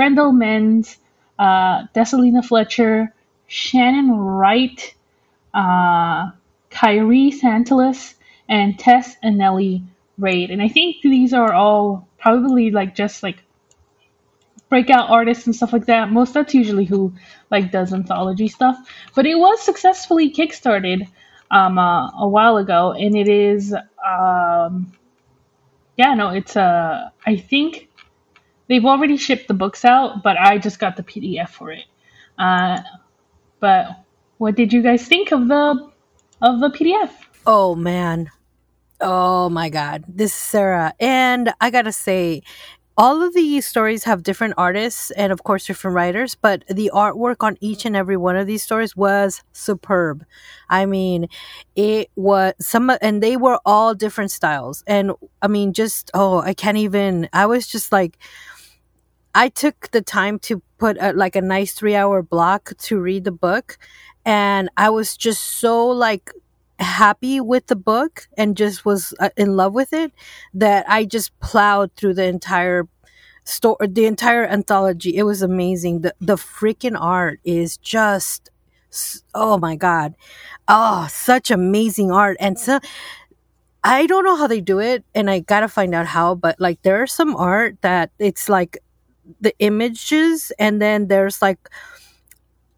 [SPEAKER 1] Grendel Menz, uh, Dessalina Fletcher, Shannon Wright, uh, Kyrie Santalis, and Tess and Nellie Raid. And I think these are all probably like just like breakout artists and stuff like that. Most that's usually who like does anthology stuff. But it was successfully kickstarted um, uh, a while ago, and it is um, yeah no it's uh I think they've already shipped the books out, but I just got the PDF for it. Uh, but what did you guys think of the of the PDF?
[SPEAKER 4] Oh man. Oh my god. This is Sarah. And I gotta say, all of these stories have different artists and of course different writers, but the artwork on each and every one of these stories was superb. I mean, it was some and they were all different styles. And I mean just oh, I can't even I was just like I took the time to put a, like a nice 3-hour block to read the book and I was just so like happy with the book and just was uh, in love with it that I just plowed through the entire store, the entire anthology. It was amazing. The the freaking art is just oh my god. Oh, such amazing art and so I don't know how they do it and I got to find out how, but like there's some art that it's like the images and then there's like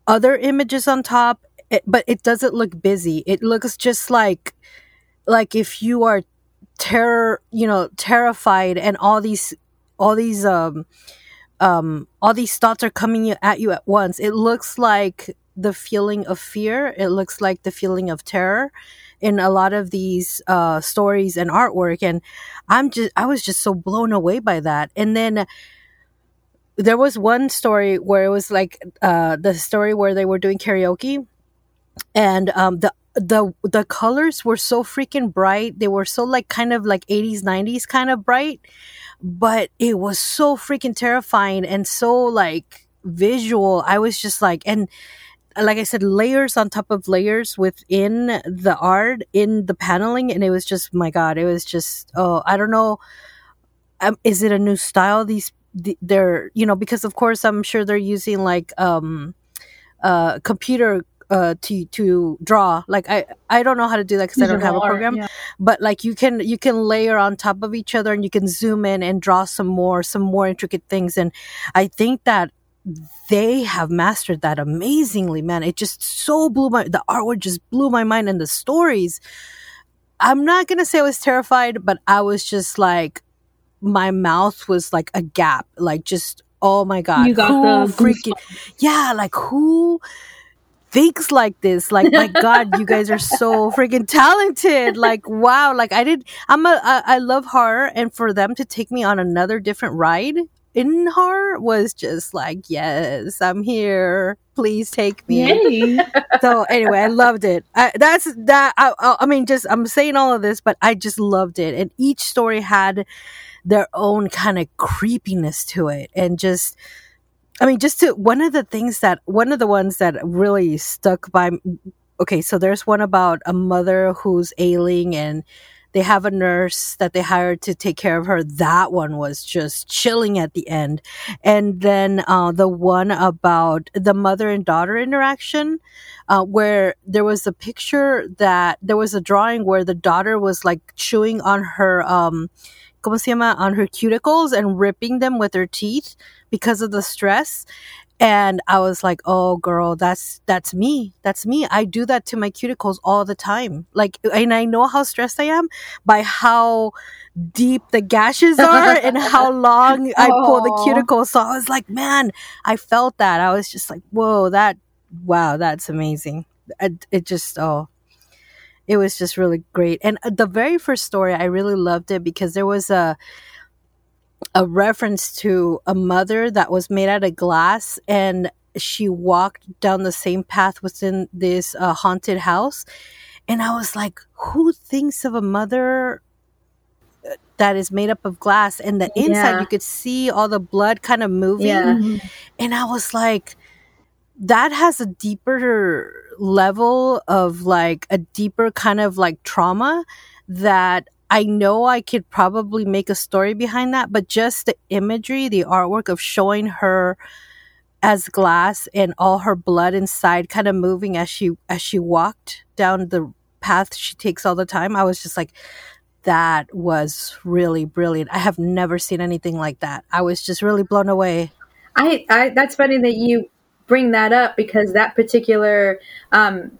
[SPEAKER 4] other images on top it, but it doesn't look busy. It looks just like like if you are terror you know terrified and all these all these um um all these thoughts are coming at you at once. It looks like the feeling of fear. It looks like the feeling of terror in a lot of these uh stories and artwork and i'm just i was just so blown away by that. And then there was one story where it was like uh, the story where they were doing karaoke, and um, the the the colors were so freaking bright. They were so like kind of like 80s 90s kind of bright, but it was so freaking terrifying and so like visual. I was just like and like I said, layers on top of layers within the art, in the paneling, and it was just my god, it was just oh, I don't know. Um, is it a new style these they're you know because of course i'm sure they're using like um uh computer uh to to draw. Like i i don't know how to do that because i don't have a program. art, yeah. but like you can you can layer on top of each other and you can zoom in and draw some more some more intricate things. And i think that they have mastered that amazingly man. It just so blew my the artwork just blew my mind and the stories. I'm not gonna say i was terrified but i was just like my mouth was like a gap, like just oh my god,
[SPEAKER 1] you got who the freaking
[SPEAKER 4] yeah, like who thinks like this? Like my god you guys are so freaking talented. Like wow. Like i did i'm a I, I love horror and for them to take me on another different ride in horror was just like yes i'm here. Please take me. So anyway i loved it. I, that's that I, I mean just i'm saying all of this but i just loved it. And each story had their own kind of creepiness to it and just I mean, just to one of the things that one of the ones that really stuck by. Okay, so there's one about a mother who's ailing and they have a nurse that they hired to take care of her. That one was just chilling at the end. And then uh, the one about the mother and daughter interaction, uh, where there was a picture that there was a drawing where the daughter was like chewing on her. Um, ¿cómo se llama? On her cuticles and ripping them with her teeth because of the stress. And I was like, oh girl, that's, that's me. That's me. I do that to my cuticles all the time. Like, and I know how stressed I am by how deep the gashes are and how long I pull the cuticle. So I was like, man, I felt that. I was just like, whoa, that, wow, that's amazing. It, it just, oh, it was just really great. And uh, the very first story, I really loved it because there was a a reference to a mother that was made out of glass and she walked down the same path within this uh, haunted house and i was like who thinks of a mother uh, that is made up of glass and the inside yeah. you could see all the blood kind of moving yeah. and i was like that has a deeper level of like a deeper kind of like trauma that I know I could probably make a story behind that, but just the imagery, the artwork of showing her as glass and all her blood inside kind of moving as she as she walked down the path she takes all the time. I was just like that was really brilliant. I have never seen anything like that. I was just really blown away.
[SPEAKER 5] I, I that's funny that you bring that up because that particular um,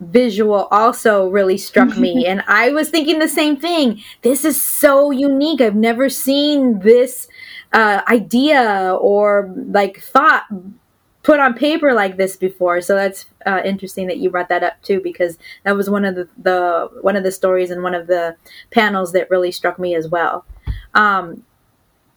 [SPEAKER 5] visual also really struck me. And i was thinking the same thing. This is so unique. I've never seen this uh, idea or like thought put on paper like this before. So that's uh, interesting that you brought that up too because that was one of the, the one of the stories and one of the panels that really struck me as well. Um,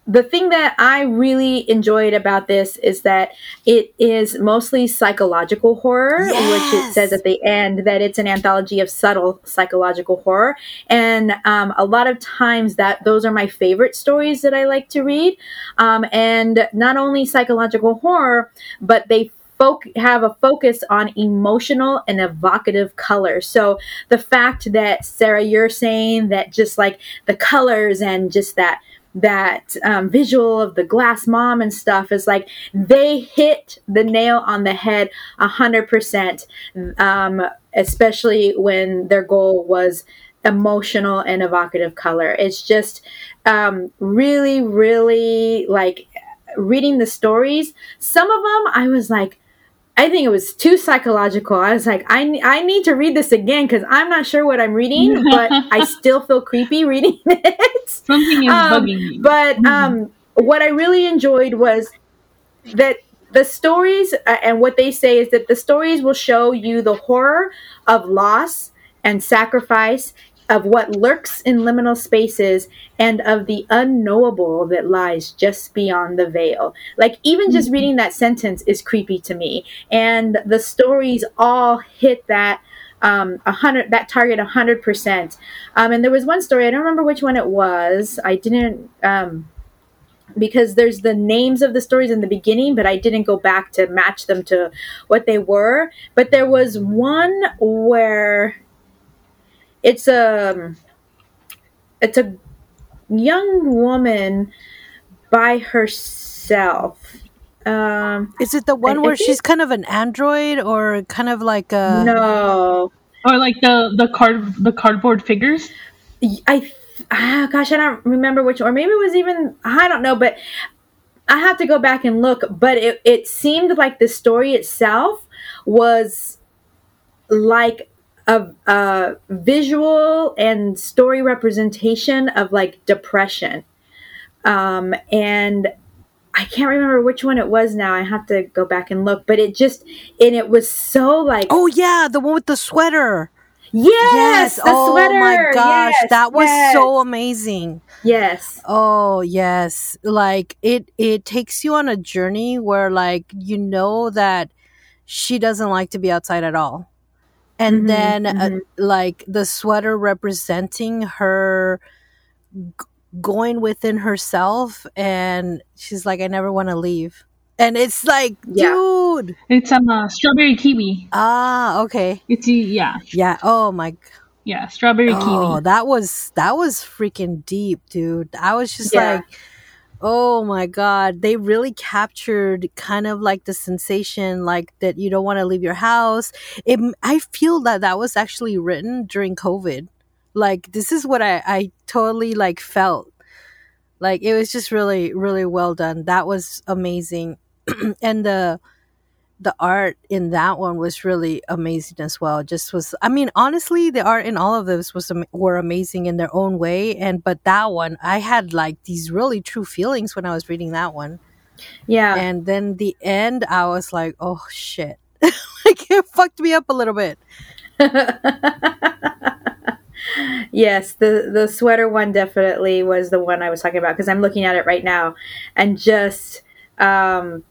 [SPEAKER 5] the thing that I really enjoyed about this is that it is mostly psychological horror,
[SPEAKER 4] Yes.
[SPEAKER 5] which it says at the end that it's an anthology of subtle psychological horror. And um, a lot of times that those are my favorite stories that I like to read. Um, and not only psychological horror, but they folk have a focus on emotional and evocative color. So the fact that Sarah, you're saying that just like the colors and just that that um, visual of the glass mom and stuff is like they hit the nail on the head a hundred percent. Um, especially when their goal was emotional and evocative color. It's just um, really, really like reading the stories. Some of them I was like, I think it was too psychological. I was like, I, I need to read this again because I'm not sure what I'm reading, but I still feel creepy reading it.
[SPEAKER 1] Something is
[SPEAKER 5] Um,
[SPEAKER 1] bugging me.
[SPEAKER 5] But um, what I really enjoyed was that the stories, uh, and what they say is that the stories will show you the horror of loss and sacrifice, of what lurks in liminal spaces, and of the unknowable that lies just beyond the veil. Like, even just reading that sentence is creepy to me. And the stories all hit that um, a hundred that target a hundred percent. Um, and there was one story I don't remember which one it was. I didn't um, because there's the names of the stories in the beginning, but I didn't go back to match them to what they were. But there was one where it's a it's a young woman by herself. Um,
[SPEAKER 4] Is it the one
[SPEAKER 5] I
[SPEAKER 4] where
[SPEAKER 5] think-
[SPEAKER 4] she's kind of an android or kind of like a
[SPEAKER 5] no,
[SPEAKER 1] or like the the card the cardboard figures.
[SPEAKER 5] I ah, gosh, I don't remember which, or maybe it was even I don't know, but I have to go back and look. But it it seemed like the story itself was like a, a visual and story representation of like depression, um, and I can't remember which one it was now. I have to go back and look, but it just and it was so like
[SPEAKER 4] Oh yeah, the one with the sweater.
[SPEAKER 5] yes, the
[SPEAKER 4] oh
[SPEAKER 5] sweater.
[SPEAKER 4] my gosh,
[SPEAKER 5] yes,
[SPEAKER 4] that was
[SPEAKER 5] yes,
[SPEAKER 4] so amazing.
[SPEAKER 5] yes.
[SPEAKER 4] Oh yes, like it it takes you on a journey where like you know that she doesn't like to be outside at all. And
[SPEAKER 5] Mhm,
[SPEAKER 4] then uh,
[SPEAKER 5] mhm.
[SPEAKER 4] like the sweater representing her g- going within herself and she's like I never want to leave. And it's like,
[SPEAKER 5] Yeah.
[SPEAKER 4] dude.
[SPEAKER 1] It's um uh, strawberry kiwi.
[SPEAKER 4] Ah, okay.
[SPEAKER 1] It's yeah
[SPEAKER 4] Yeah. Oh my
[SPEAKER 1] yeah strawberry
[SPEAKER 4] Oh,
[SPEAKER 1] kiwi.
[SPEAKER 4] that was that was freaking deep, dude. I was just
[SPEAKER 5] Yeah.
[SPEAKER 4] like, oh my god, they really captured kind of like the sensation, like that you don't want to leave your house. It, I feel that that was actually written during COVID. Like this is what I I totally like felt. Like it was just really really well done. That was amazing, and the the art in that one was really amazing as well. Just was, I mean, honestly, the art in all of those was were amazing in their own way. And but that one, I had like these really true feelings when I was reading that one.
[SPEAKER 5] Yeah.
[SPEAKER 4] And then the end, I was like, oh shit, like it fucked me up a little bit.
[SPEAKER 5] yes, the the sweater one definitely was the one I was talking about because I'm looking at it right now, and just um,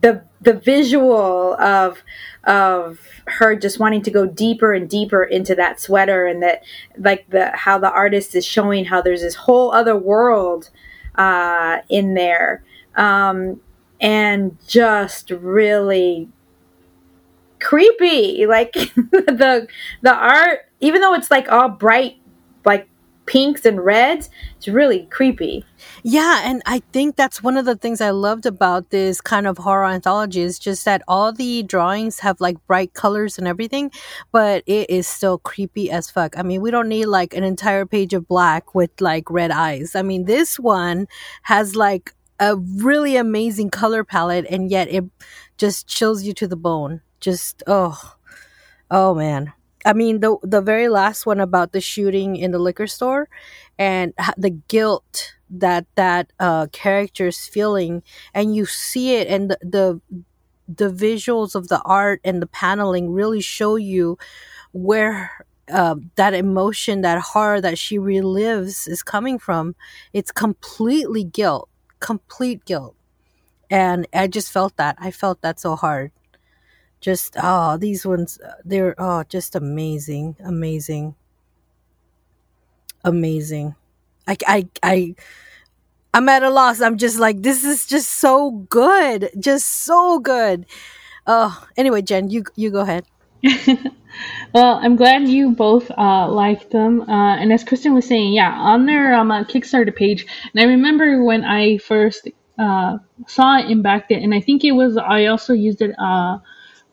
[SPEAKER 5] the the visual of of her just wanting to go deeper and deeper into that sweater, and that like the how the artist is showing how there's this whole other world uh, in there. Um, and just really creepy. Like the the art, even though it's like all bright, pinks and reds, it's really creepy.
[SPEAKER 4] Yeah, and I think that's one of the things I loved about this kind of horror anthology is just that all the drawings have like bright colors and everything, but it is still creepy as fuck. I mean, we don't need like an entire page of black with like red eyes. I mean, this one has like a really amazing color palette and yet it just chills you to the bone. Just oh. Oh man. I mean the the very last one about the shooting in the liquor store and the guilt that that uh character's feeling and you see it and the, the the visuals of the art and the paneling really show you where uh, that emotion, that horror that she relives is coming from. It's completely guilt, complete guilt. And I just felt that. I felt that so hard. Just, oh, these ones, they're, oh, just amazing, amazing, amazing. I, I, I, I'm at a loss. I'm just like, this is just so good. Just so good. Oh, anyway, Jen, you you go ahead.
[SPEAKER 1] well, I'm glad you both uh, liked them. Uh, and as Kristen was saying, yeah, on their um, uh, Kickstarter page, and I remember when I first uh, saw it and backed it, and I think it was I also used it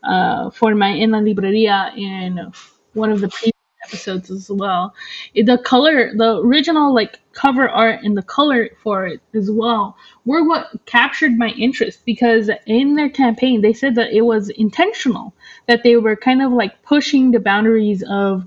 [SPEAKER 1] uh, for my in la libreria in one of the previous episodes as well. The color, the original like cover art and the color for it as well were what captured my interest because in their campaign they said that it was intentional that they were kind of like pushing the boundaries of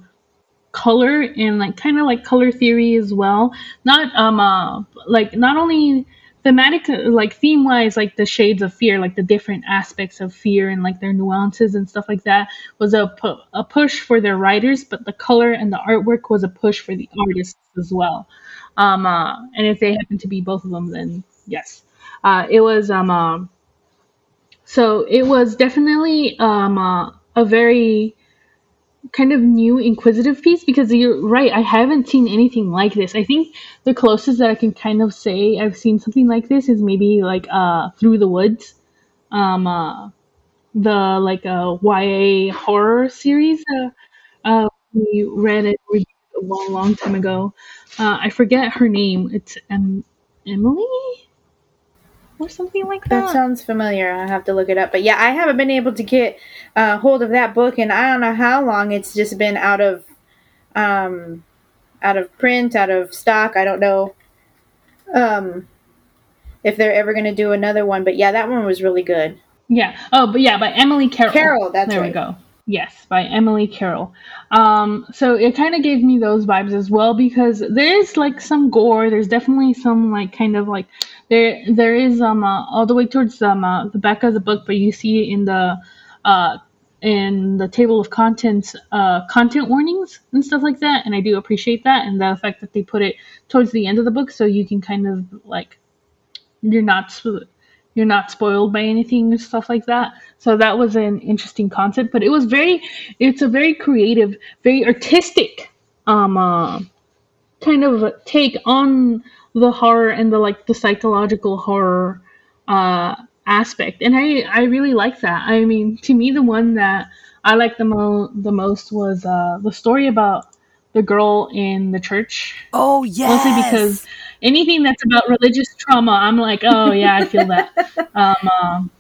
[SPEAKER 1] color and like kind of like color theory as well not um uh, like not only thematic like theme wise like the shades of fear like the different aspects of fear and like their nuances and stuff like that was a, pu- a push for their writers but the color and the artwork was a push for the artists as well. Um uh, and if they happen to be both of them then yes. Uh it was um uh, so it was definitely um uh, a very kind of new inquisitive piece because you're right i haven't seen anything like this. I think the closest that i can kind of say i've seen something like this is maybe like uh through the woods. Um uh the like a uh, ya horror series uh, uh we read it a long long time ago. Uh i forget her name. It's um, emily or something like that.
[SPEAKER 5] That sounds familiar. I have to look it up. But yeah, I haven't been able to get uh, hold of that book, and I don't know how long it's just been out of um, out of print, out of stock. I don't know um, if they're ever going to do another one. But yeah, that one was really good.
[SPEAKER 1] Yeah. Oh, but yeah, by Emily Carroll.
[SPEAKER 5] Carroll. That's
[SPEAKER 1] there
[SPEAKER 5] right.
[SPEAKER 1] we go. Yes, by Emily Carroll. Um, so it kind of gave me those vibes as well because there's like some gore. There's definitely some like kind of like there there is um uh, all the way towards um uh, the back of the book, but you see in the uh in the table of contents uh content warnings and stuff like that, and I do appreciate that and the fact that they put it towards the end of the book so you can kind of like you're not you're not spoiled by anything and stuff like that. So that was an interesting concept, but it was very, it's a very creative, very artistic, um, uh, kind of take on the horror and the like the psychological horror, uh, aspect, and I I really like that. I mean, to me, the one that I liked the mo the most was uh the story about the girl in the church.
[SPEAKER 4] Oh yes.
[SPEAKER 1] Mostly because anything that's about religious trauma, I'm like, oh yeah, I feel that. um, um,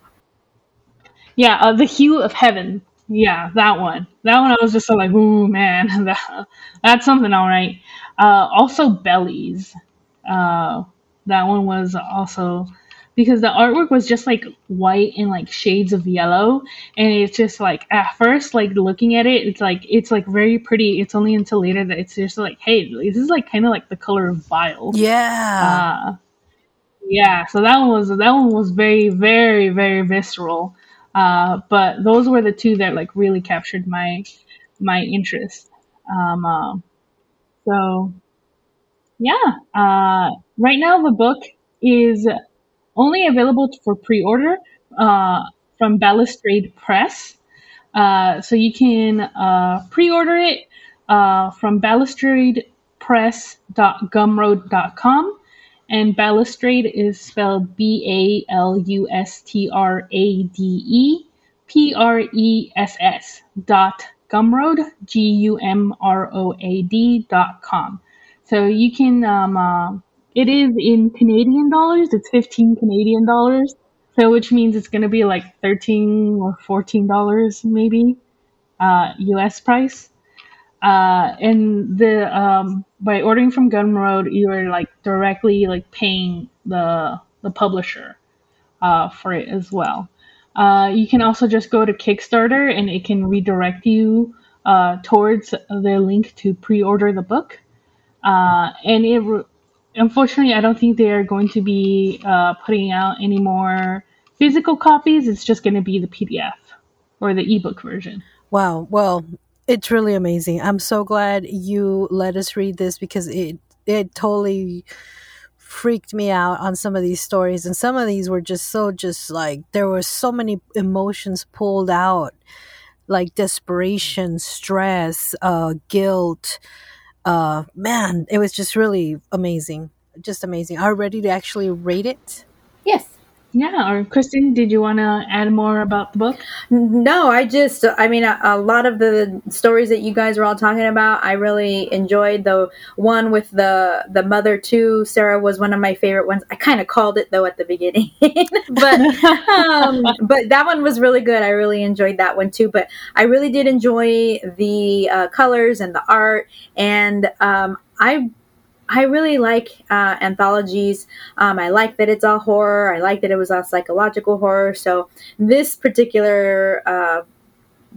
[SPEAKER 1] yeah, uh, the hue of heaven. Yeah, that one. That one, I was just so like, ooh man, that, that's something, all right. Uh, also, bellies. Uh, that one was also because the artwork was just like white and like shades of yellow. And it's just like at first like looking at it it's like it's like very pretty. It's only until later that it's just like hey this is like kind of like the color of bile
[SPEAKER 4] yeah.
[SPEAKER 1] Uh, yeah so that one was that one was very very very visceral. Uh, but those were the two that like really captured my my interest. Um, uh, so yeah uh, right now the book is only available for pre-order uh, from Balustrade Press. Uh, so you can uh, pre-order it uh, from balustradepress.gumroad.com and balustrade is spelled B A L U S T R A D E P R E S S dot Gumroad G U M R O A D dot com. So you can um, uh, it is in Canadian dollars. It's fifteen Canadian dollars. So which means it's going to be like thirteen or fourteen dollars maybe, uh, U.S. price. Uh, and the um, by ordering from Gumroad, you are like directly like paying the the publisher uh, for it as well. Uh, you can also just go to Kickstarter and it can redirect you uh, towards the link to pre-order the book. Uh, and it, unfortunately, I don't think they are going to be uh, putting out any more physical copies. It's just going to be the PDF or the ebook version.
[SPEAKER 4] Wow. Well, it's really amazing. I'm so glad you let us read this because it it totally freaked me out on some of these stories and some of these were just so just like there were so many emotions pulled out like desperation stress uh guilt uh man it was just really amazing. Just amazing. Are you ready to actually rate it?
[SPEAKER 5] Yes.
[SPEAKER 1] Yeah, or Kristen, did you want to add more about the book?
[SPEAKER 5] No, I just, I mean, a, a lot of the stories that you guys were all talking about, I really enjoyed. The one with the the mother too, Sarah was one of my favorite ones. I kind of called it though at the beginning, but um, but that one was really good. I really enjoyed that one too. But I really did enjoy the uh, colors and the art, and um, I I really like uh, anthologies. Um, I like that it's all horror. I like that it was all psychological horror. So this particular uh,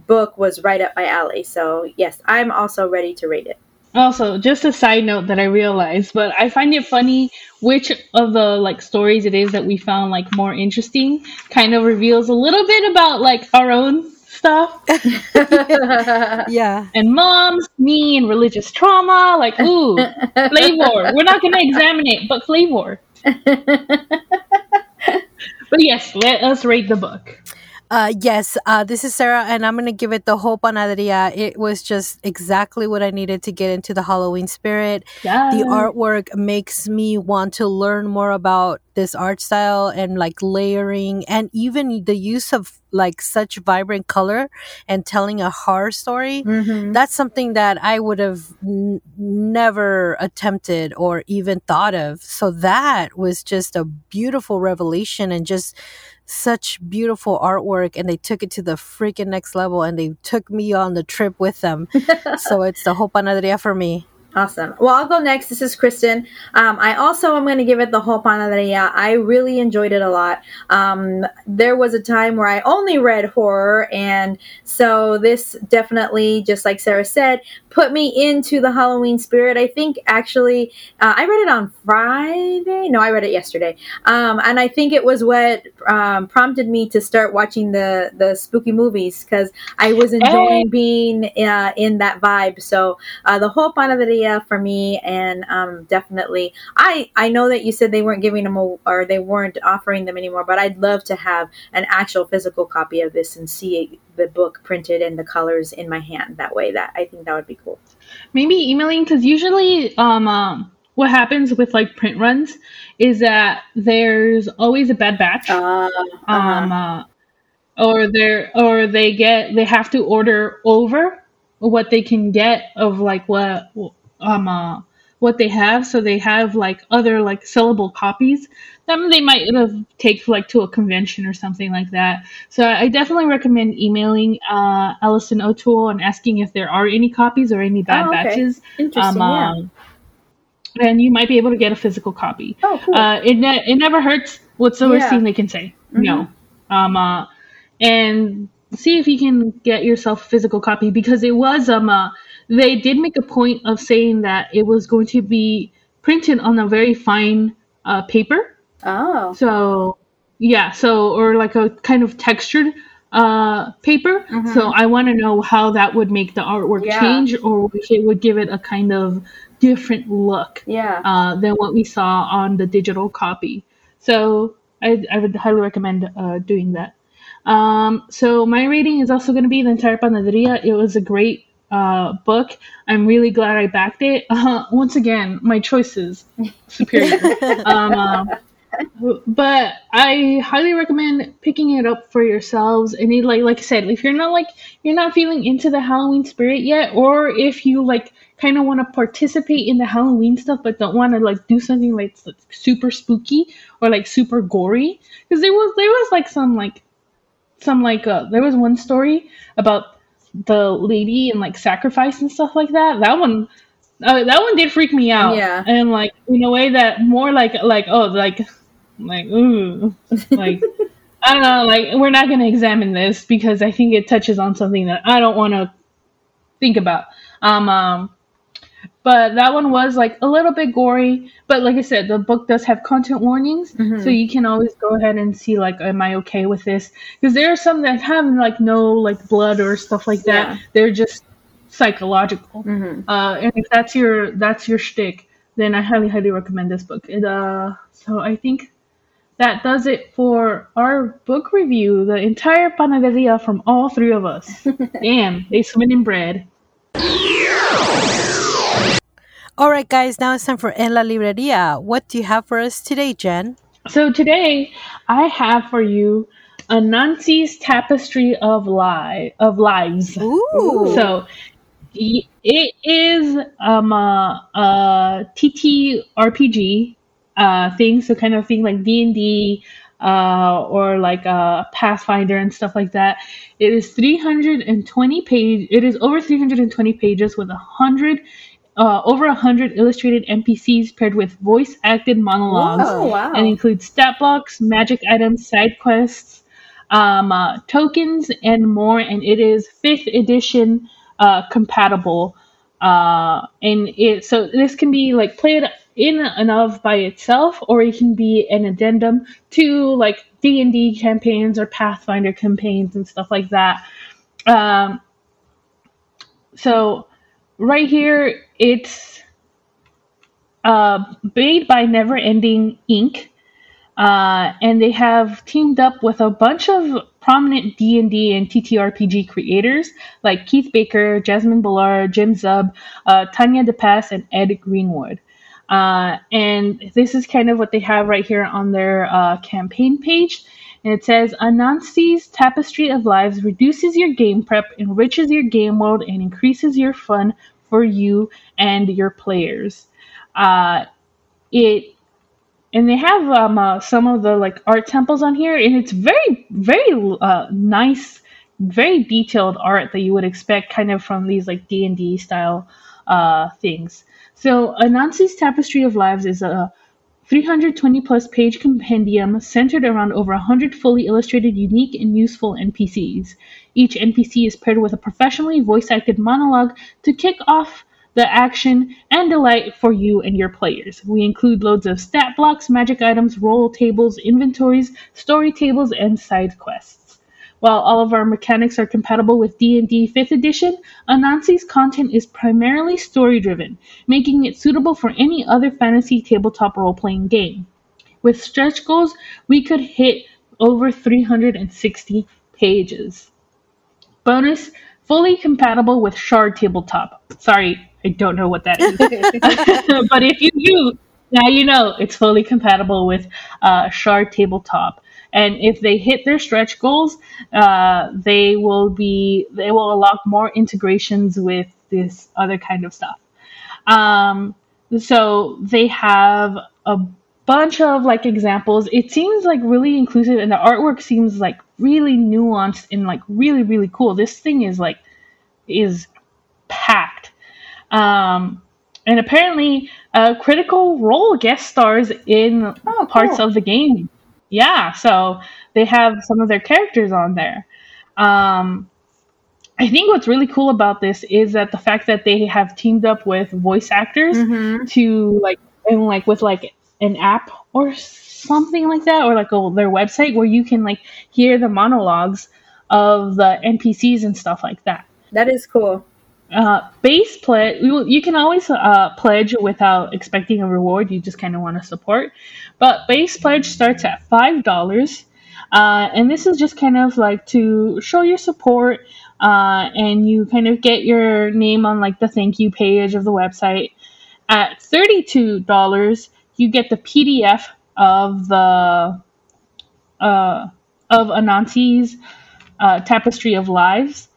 [SPEAKER 5] book was right up my alley. So yes, I'm also ready to rate it.
[SPEAKER 1] Also, just a side note that I realized, but I find it funny which of the like stories it is that we found like more interesting kind of reveals a little bit about like our own stuff
[SPEAKER 4] yeah
[SPEAKER 1] and moms, me and religious trauma. Like, ooh, flavor. We're not gonna examine it, but flavor. But yes, let us rate the book.
[SPEAKER 4] Uh, yes, uh, this is Sarah, and I'm going to give it the whole panaderia. It was just exactly what I needed to get into the Halloween spirit.
[SPEAKER 1] Yeah.
[SPEAKER 4] The artwork makes me want to learn more about this art style and like layering and even the use of like such vibrant color and telling a horror story.
[SPEAKER 5] Mm-hmm.
[SPEAKER 4] That's something that I would have n- never attempted or even thought of. So that was just a beautiful revelation and just such beautiful artwork and they took it to the freaking next level and they took me on the trip with them. so it's the whole panaderia for me.
[SPEAKER 5] Awesome. Well, I'll go next. This is Kristen. Um, I also am going to give it the whole panaderia. I really enjoyed it a lot. Um, there was a time where I only read horror, and so this definitely, just like Sarah said, put me into the Halloween spirit. I think actually, uh, I read it on Friday. No, I read it yesterday, um, and I think it was what um, prompted me to start watching the the spooky movies because I was enjoying being uh, in that vibe. So uh, the whole panaderia for me, and um, definitely, I I know that you said they weren't giving them a, or they weren't offering them anymore, but I'd love to have an actual physical copy of this and see the book printed and the colors in my hand. That way, that I think that would be cool.
[SPEAKER 1] Maybe emailing because usually, um, um, what happens with like print runs is that there's always a bad batch.
[SPEAKER 5] Uh,
[SPEAKER 1] um, uh, or they're or they get they have to order over what they can get of like what um uh, what they have so they have like other like sellable copies then they might have take like to a convention or something like that so i definitely recommend emailing uh Alison O'Toole and asking if there are any copies or any bad
[SPEAKER 5] Oh, okay.
[SPEAKER 1] batches
[SPEAKER 5] Interesting, yeah.
[SPEAKER 1] um, and you might be able to get a physical copy
[SPEAKER 5] Oh, cool.
[SPEAKER 1] uh, it, ne- it never hurts what's the worst
[SPEAKER 5] Yeah.
[SPEAKER 1] thing they can say no um uh, and see if you can get yourself a physical copy because it was um uh, they did make a point of saying that it was going to be printed on a very fine uh, paper
[SPEAKER 5] oh,
[SPEAKER 1] so yeah so or like a kind of textured uh paper so i want to know how that would make the artwork
[SPEAKER 5] Mm-hmm. Yeah.
[SPEAKER 1] change or if it would give it a kind of different look
[SPEAKER 5] yeah.
[SPEAKER 1] uh, than what we saw on the digital copy. So I, I would highly recommend uh, doing that. Um, so my rating is also going to be the entire panaderia. It was a great uh, book. I'm really glad I backed it. Uh, once again, my choice is superior. um, uh, but I highly recommend picking it up for yourselves. And it, like like I said, if you're not like you're not feeling into the Halloween spirit yet, or if you like kind of want to participate in the Halloween stuff but don't want to like do something like super spooky or like super gory, because there was there was like some like some like uh, there was one story about the lady and like sacrifice and stuff like that. That one. Uh, that one did freak me out.
[SPEAKER 5] Yeah.
[SPEAKER 1] And like in a way that more like like oh like like, ooh, like I don't know, like we're not gonna examine this because I think it touches on something that I don't want to think about. Um, um, but that one was like a little bit gory. But like I said, the book does have content warnings,
[SPEAKER 5] Mhm.
[SPEAKER 1] so you can always go ahead and see like, am I okay with this? Because there are some that have like no like blood or stuff like that.
[SPEAKER 5] Yeah.
[SPEAKER 1] They're just psychological.
[SPEAKER 5] hmm
[SPEAKER 1] Uh, and if that's your that's your shtick, then I highly highly recommend this book. It, uh, so I think that does it for our book review. The entire panaderia from all three of us. Damn, they swim in bread.
[SPEAKER 4] All right, guys, now it's time for En la Libreria. What do you have for us today, Jen?
[SPEAKER 1] So today I have for you Anansi's Tapestry of Lie of Lives.
[SPEAKER 4] Ooh.
[SPEAKER 1] So it is um a, a TT RPG uh thing, so kind of thing like D and D uh or like uh Pathfinder and stuff like that. It is 320 page. It is over 320 pages with a hundred. Uh, over a hundred illustrated NPCs paired with voice acted monologues
[SPEAKER 5] Oh wow.
[SPEAKER 1] and includes stat blocks, magic items, side quests, um, uh, tokens, and more. And it is fifth edition uh, compatible. Uh, and it so this can be like played in and of by itself, or it can be an addendum to like D and D campaigns or Pathfinder campaigns and stuff like that. Um, so right here, it's uh, made by Never Ending Inc. Uh, and they have teamed up with a bunch of prominent D&D and TTRPG creators like Keith Baker, Jasmine Bhullar, Jim Zub, uh, Tanya DePass, and Ed Greenwood. Uh, and this is kind of what they have right here on their uh, campaign page. And it says Anansi's Tapestry of Lives reduces your game prep, enriches your game world, and increases your fun for you and your players. Uh, it and they have um, uh, some of the like art temples on here, and it's very very uh, nice, very detailed art that you would expect kind of from these like D and D style uh, things. So Anansi's Tapestry of Lives is a 320 plus page compendium centered around over 100 fully illustrated, unique, and useful NPCs. Each NPC is paired with a professionally voice acted monologue to kick off the action and delight for you and your players. We include loads of stat blocks, magic items, roll tables, inventories, story tables, and side quests. While all of our mechanics are compatible with D&D 5th edition, Anansi's content is primarily story-driven, making it suitable for any other fantasy tabletop role-playing game. With stretch goals, we could hit over 360 pages. Bonus, fully compatible with Shard Tabletop. Sorry, I don't know what that is. but if you do, now you know it's fully compatible with uh, Shard Tabletop. And if they hit their stretch goals, uh, they will be they will unlock more integrations with this other kind of stuff. Um, so they have a bunch of like examples. It seems like really inclusive, and the artwork seems like really nuanced and like really really cool. This thing is like is packed. Um, and apparently, uh, Critical Role guest stars in
[SPEAKER 5] Oh,
[SPEAKER 1] parts
[SPEAKER 5] cool.
[SPEAKER 1] of the game. Yeah, so they have some of their characters on there. Um, I think what's really cool about this is that the fact that they have teamed up with voice actors
[SPEAKER 5] Mhm.
[SPEAKER 1] to like and like with like an app or something like that or like a, their website where you can like hear the monologues of the NPCs and stuff like that
[SPEAKER 5] That is cool.
[SPEAKER 1] Uh, base pledge you, can always uh, pledge without expecting a reward you just kind of want to support but base pledge starts at five dollars uh, and this is just kind of like to show your support uh, and you kind of get your name on like the thank you page of the website. At $32, you get the PDF of the uh, of Anansi's Tapestry of Lives.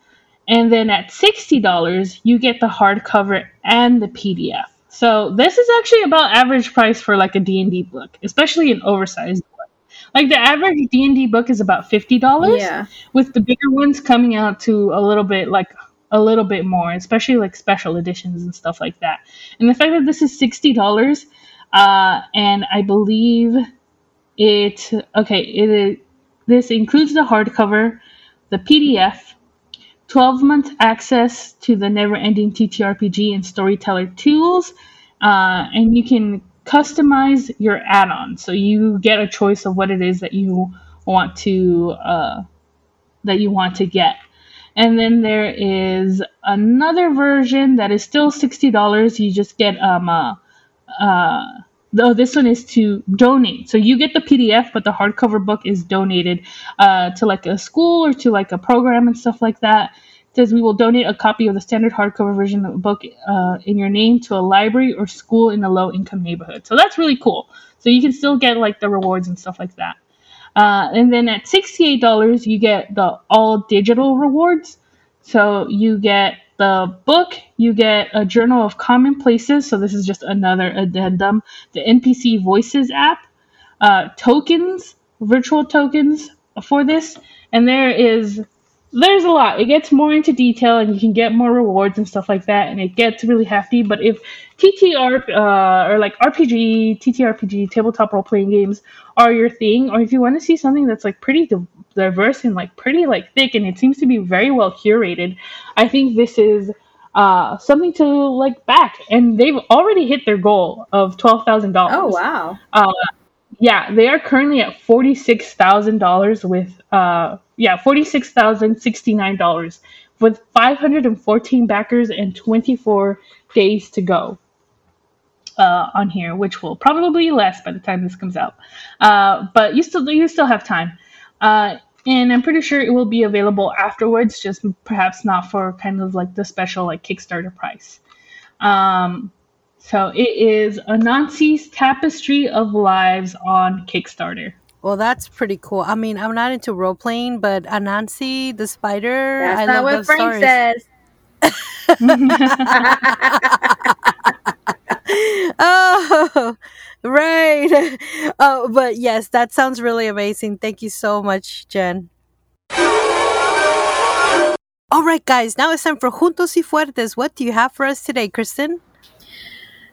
[SPEAKER 1] And then at $60, you get the hardcover and the PDF. So this is actually about average price for like a D&D book, especially an oversized book. Like the average D&D book is about $50
[SPEAKER 5] Yeah.
[SPEAKER 1] with the bigger ones coming out to a little bit like a little bit more, especially like special editions and stuff like that. And the fact that this is $60 uh and I believe it okay, it is this includes the hardcover, the PDF, 12 month access to the never ending TTRPG and storyteller tools, uh, and you can customize your add on. So you get a choice of what it is that you want to uh, that you want to get. And then there is another version that is still sixty dollars. You just get um uh, uh oh this one is to donate. So you get the PDF, but the hardcover book is donated uh to like a school or to like a program and stuff like that. It says we will donate a copy of the standard hardcover version of the book uh, in your name to a library or school in a low income neighborhood. So that's really cool. So you can still get like the rewards and stuff like that. Uh, and then at $68, you get the all digital rewards. So you get the book, you get a Journal of Commonplaces. So this is just another addendum. The NPC Voices app, uh, tokens, virtual tokens for this. And there is, there's a lot. It gets more into detail and you can get more rewards and stuff like that. And it gets really hefty. But if TTR, uh, or like RPG, TTRPG, tabletop role playing games are your thing, or if you want to see something that's like pretty diverse and like pretty like thick, and it seems to be very well curated, I think this is uh, something to like back. And they've already hit their goal of twelve thousand dollars.
[SPEAKER 5] Oh wow.
[SPEAKER 1] Uh, yeah, they are currently at forty six thousand dollars with uh, yeah, forty six thousand sixty nine dollars with five hundred and fourteen backers and twenty four days to go uh, on here, which will probably less by the time this comes out. Uh, but you still you still have time, uh, and I'm pretty sure it will be available afterwards. Just perhaps not for kind of like the special like Kickstarter price. Um, so it is Anansi's Tapestry of Lives on Kickstarter.
[SPEAKER 4] Well, that's pretty cool. I mean, I'm not into role playing, but Anansi the spider,
[SPEAKER 5] That's
[SPEAKER 4] I
[SPEAKER 5] not
[SPEAKER 4] love
[SPEAKER 5] what Frank
[SPEAKER 4] stories.
[SPEAKER 5] says.
[SPEAKER 4] oh, right. Oh, but yes, that sounds really amazing. Thank you so much, Jen. All right, guys, now it's time for Juntos y Fuertes. What do you have for us today, Kristen?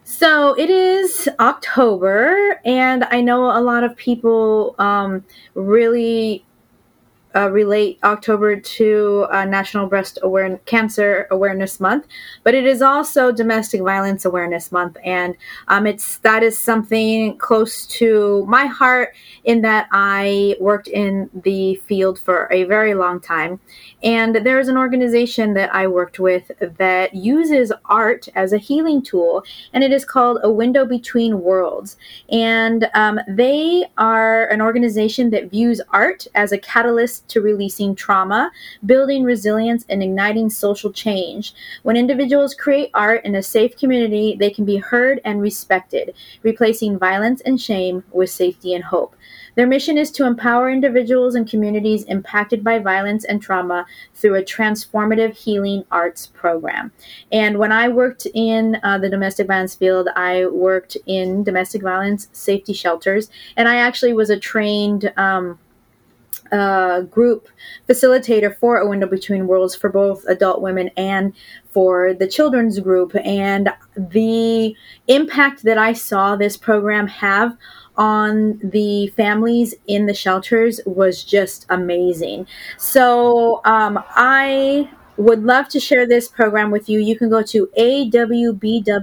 [SPEAKER 5] So it is October, and I know a lot of people um, really uh, relate October to uh, National Breast Aware- Cancer Awareness Month, but it is also Domestic Violence Awareness Month, and um, it's that is something close to my heart in that I worked in the field for a very long time, and there is an organization that I worked with that uses art as a healing tool, and it is called A Window Between Worlds. And um, they are an organization that views art as a catalyst to releasing trauma, building resilience, and igniting social change. When individuals create art in a safe community, they can be heard and respected, replacing violence and shame with safety and hope. Their mission is to empower individuals and communities impacted by violence and trauma through a transformative healing arts program. And when I worked in uh, the domestic violence field, I worked in domestic violence safety shelters, and I actually was a trained. Um, uh, group facilitator for a window between worlds for both adult women and for the children's group. And the impact that i saw this program have on the families in the shelters was just amazing. So um, i would love to share this program with you, you can go to awbw.org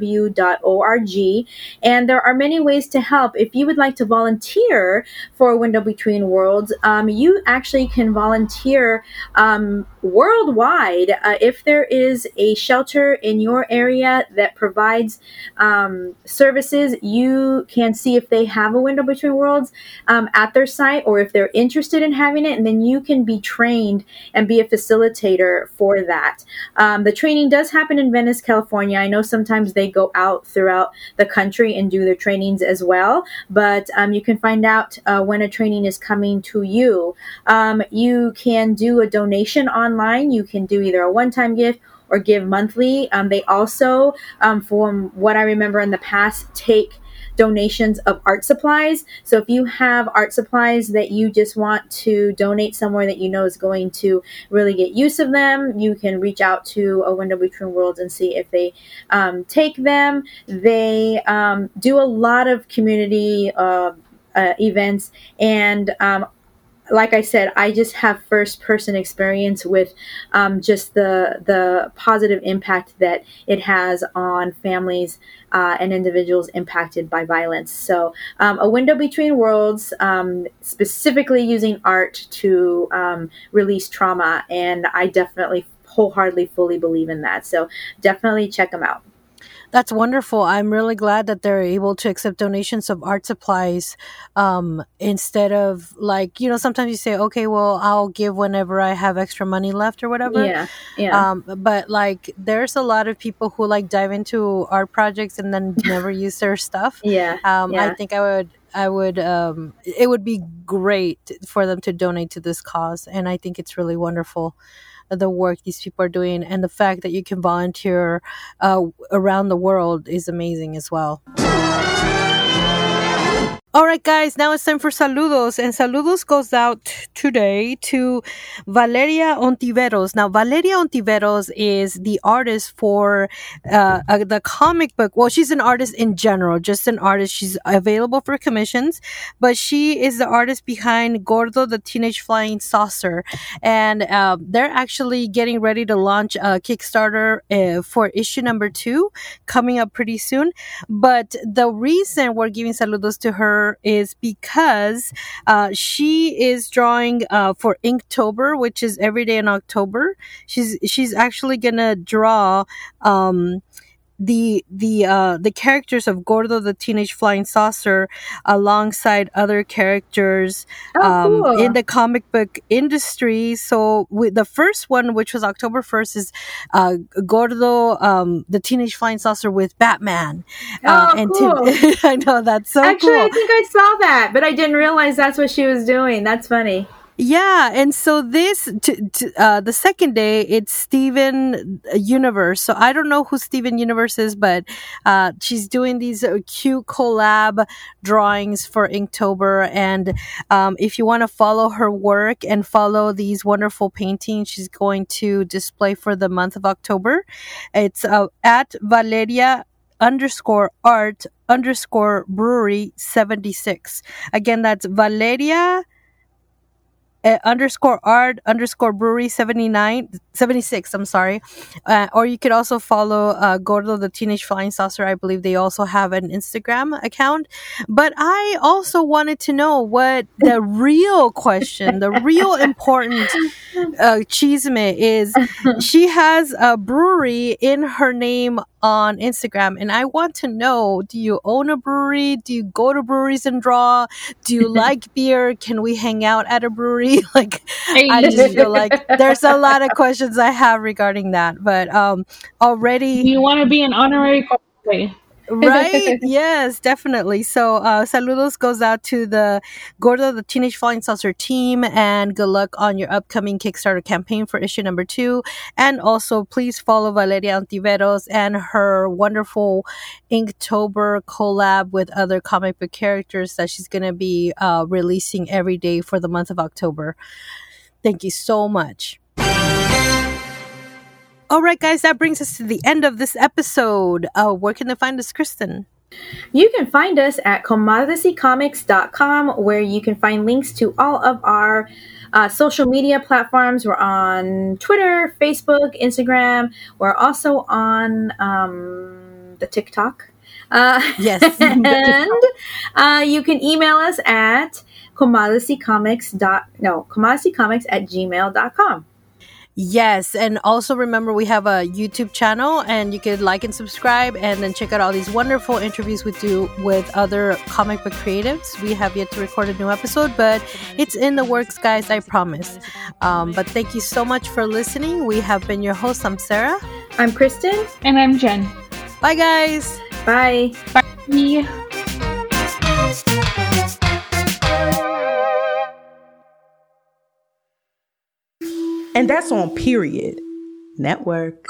[SPEAKER 5] and there are many ways to help. If you would like to volunteer for Window Between Worlds, um, you actually can volunteer um, worldwide. Uh, if there is a shelter in your area that provides um, services, you can see if they have a Window Between Worlds um, at their site or if they're interested in having it, and then you can be trained and be a facilitator for that. Um, the training does happen in Venice, California. I know sometimes they go out throughout the country and do their trainings as well, but um, you can find out uh, when a training is coming to you. Um, you can do a donation online. You can do either a one time gift or give monthly. Um, they also, um, from what I remember in the past, take donations of art supplies. So if you have art supplies that you just want to donate somewhere that you know is going to really get use of them, you can reach out to a Window Between Worlds and see if they um, take them. They um, do a lot of community uh, uh, events and um, like I said, I just have first person experience with um, just the the positive impact that it has on families uh, and individuals impacted by violence. So, um, a window between worlds, um, specifically using art to um, release trauma, and I definitely wholeheartedly fully believe in that. So, definitely check them out.
[SPEAKER 4] That's wonderful. I'm really glad that they're able to accept donations of art supplies um, instead of like, you know, sometimes you say, okay, well, I'll give whenever I have extra money left or whatever.
[SPEAKER 5] Yeah. Yeah.
[SPEAKER 4] Um, but like, there's a lot of people who like dive into art projects and then never use their stuff.
[SPEAKER 5] yeah.
[SPEAKER 4] Um,
[SPEAKER 5] yeah.
[SPEAKER 4] I think I would. I would. Um, it would be great for them to donate to this cause, and I think it's really wonderful the work these people are doing, and the fact that you can volunteer uh, around the world is amazing as well. All right, guys, now it's time for saludos. And saludos goes out today to Valeria Ontiveros. Now, Valeria Ontiveros is the artist for uh, uh, the comic book. Well, she's an artist in general, just an artist. She's available for commissions, but she is the artist behind Gordo, the Teenage Flying Saucer. And uh, they're actually getting ready to launch a Kickstarter uh, for issue number two coming up pretty soon. But the reason we're giving saludos to her is because uh, she is drawing uh, for Inktober, which is every day in October. She's she's actually gonna draw. Um, the the uh the characters of Gordo the Teenage Flying Saucer alongside other characters
[SPEAKER 5] Oh,
[SPEAKER 4] um,
[SPEAKER 5] cool.
[SPEAKER 4] in the comic book industry. So with the first one, which was October first, is uh, Gordo um, the Teenage Flying Saucer with Batman. Uh,
[SPEAKER 5] Oh,
[SPEAKER 4] to- I know that's so
[SPEAKER 5] Actually,
[SPEAKER 4] cool.
[SPEAKER 5] I think I saw that, but I didn't realize that's what she was doing. That's funny.
[SPEAKER 4] Yeah, and so this t- t- uh, the second day it's Steven Universe. So I don't know who Steven Universe is, but uh, she's doing these uh, cute collab drawings for Inktober. And um, if you want to follow her work and follow these wonderful paintings, she's going to display for the month of October. It's uh, at Valeria underscore art underscore brewery 76 again that's valeria uh, underscore art underscore brewery 79 76 i'm sorry. Uh, or you could also follow uh, gordo the teenage flying saucer. I believe they also have an instagram account. But i also wanted to know what the real question the real important uh, chisme is. She has a brewery in her name on instagram and i want to know do you own a brewery do you go to breweries and draw do you like beer can we hang out at a brewery like I just feel like there's a lot of questions I have regarding that. But um already
[SPEAKER 1] you want to be an honorary.
[SPEAKER 4] Right? yes, definitely. So uh saludos goes out to the Gordo the Teenage Flying Saucer team and good luck on your upcoming Kickstarter campaign for issue number two. And also please follow Valeria Ontiveros and her wonderful Inktober collab with other comic book characters that she's gonna be uh releasing every day for the month of October. Thank you so much. All right, guys, that brings us to the end of this episode. Uh, where can they find us, Kristen?
[SPEAKER 5] You can find us at comadresycomics.com where you can find links to all of our uh, social media platforms. We're on Twitter, Facebook, Instagram. We're also on um, the TikTok. Uh,
[SPEAKER 4] Yes.
[SPEAKER 5] and uh, you can email us at comadresycomics dot no comadresycomics at gmail.com.
[SPEAKER 4] Yes, and also remember we have a YouTube channel, and you could like and subscribe, and then check out all these wonderful interviews we do with other comic book creatives. We have yet to record a new episode, but it's in the works, guys. I promise. Um, but thank you so much for listening. We have been your host. I'm Sarah.
[SPEAKER 5] I'm Kristen.
[SPEAKER 1] And I'm Jen.
[SPEAKER 4] Bye, guys.
[SPEAKER 5] Bye.
[SPEAKER 1] Bye.
[SPEAKER 6] And that's on period. Network.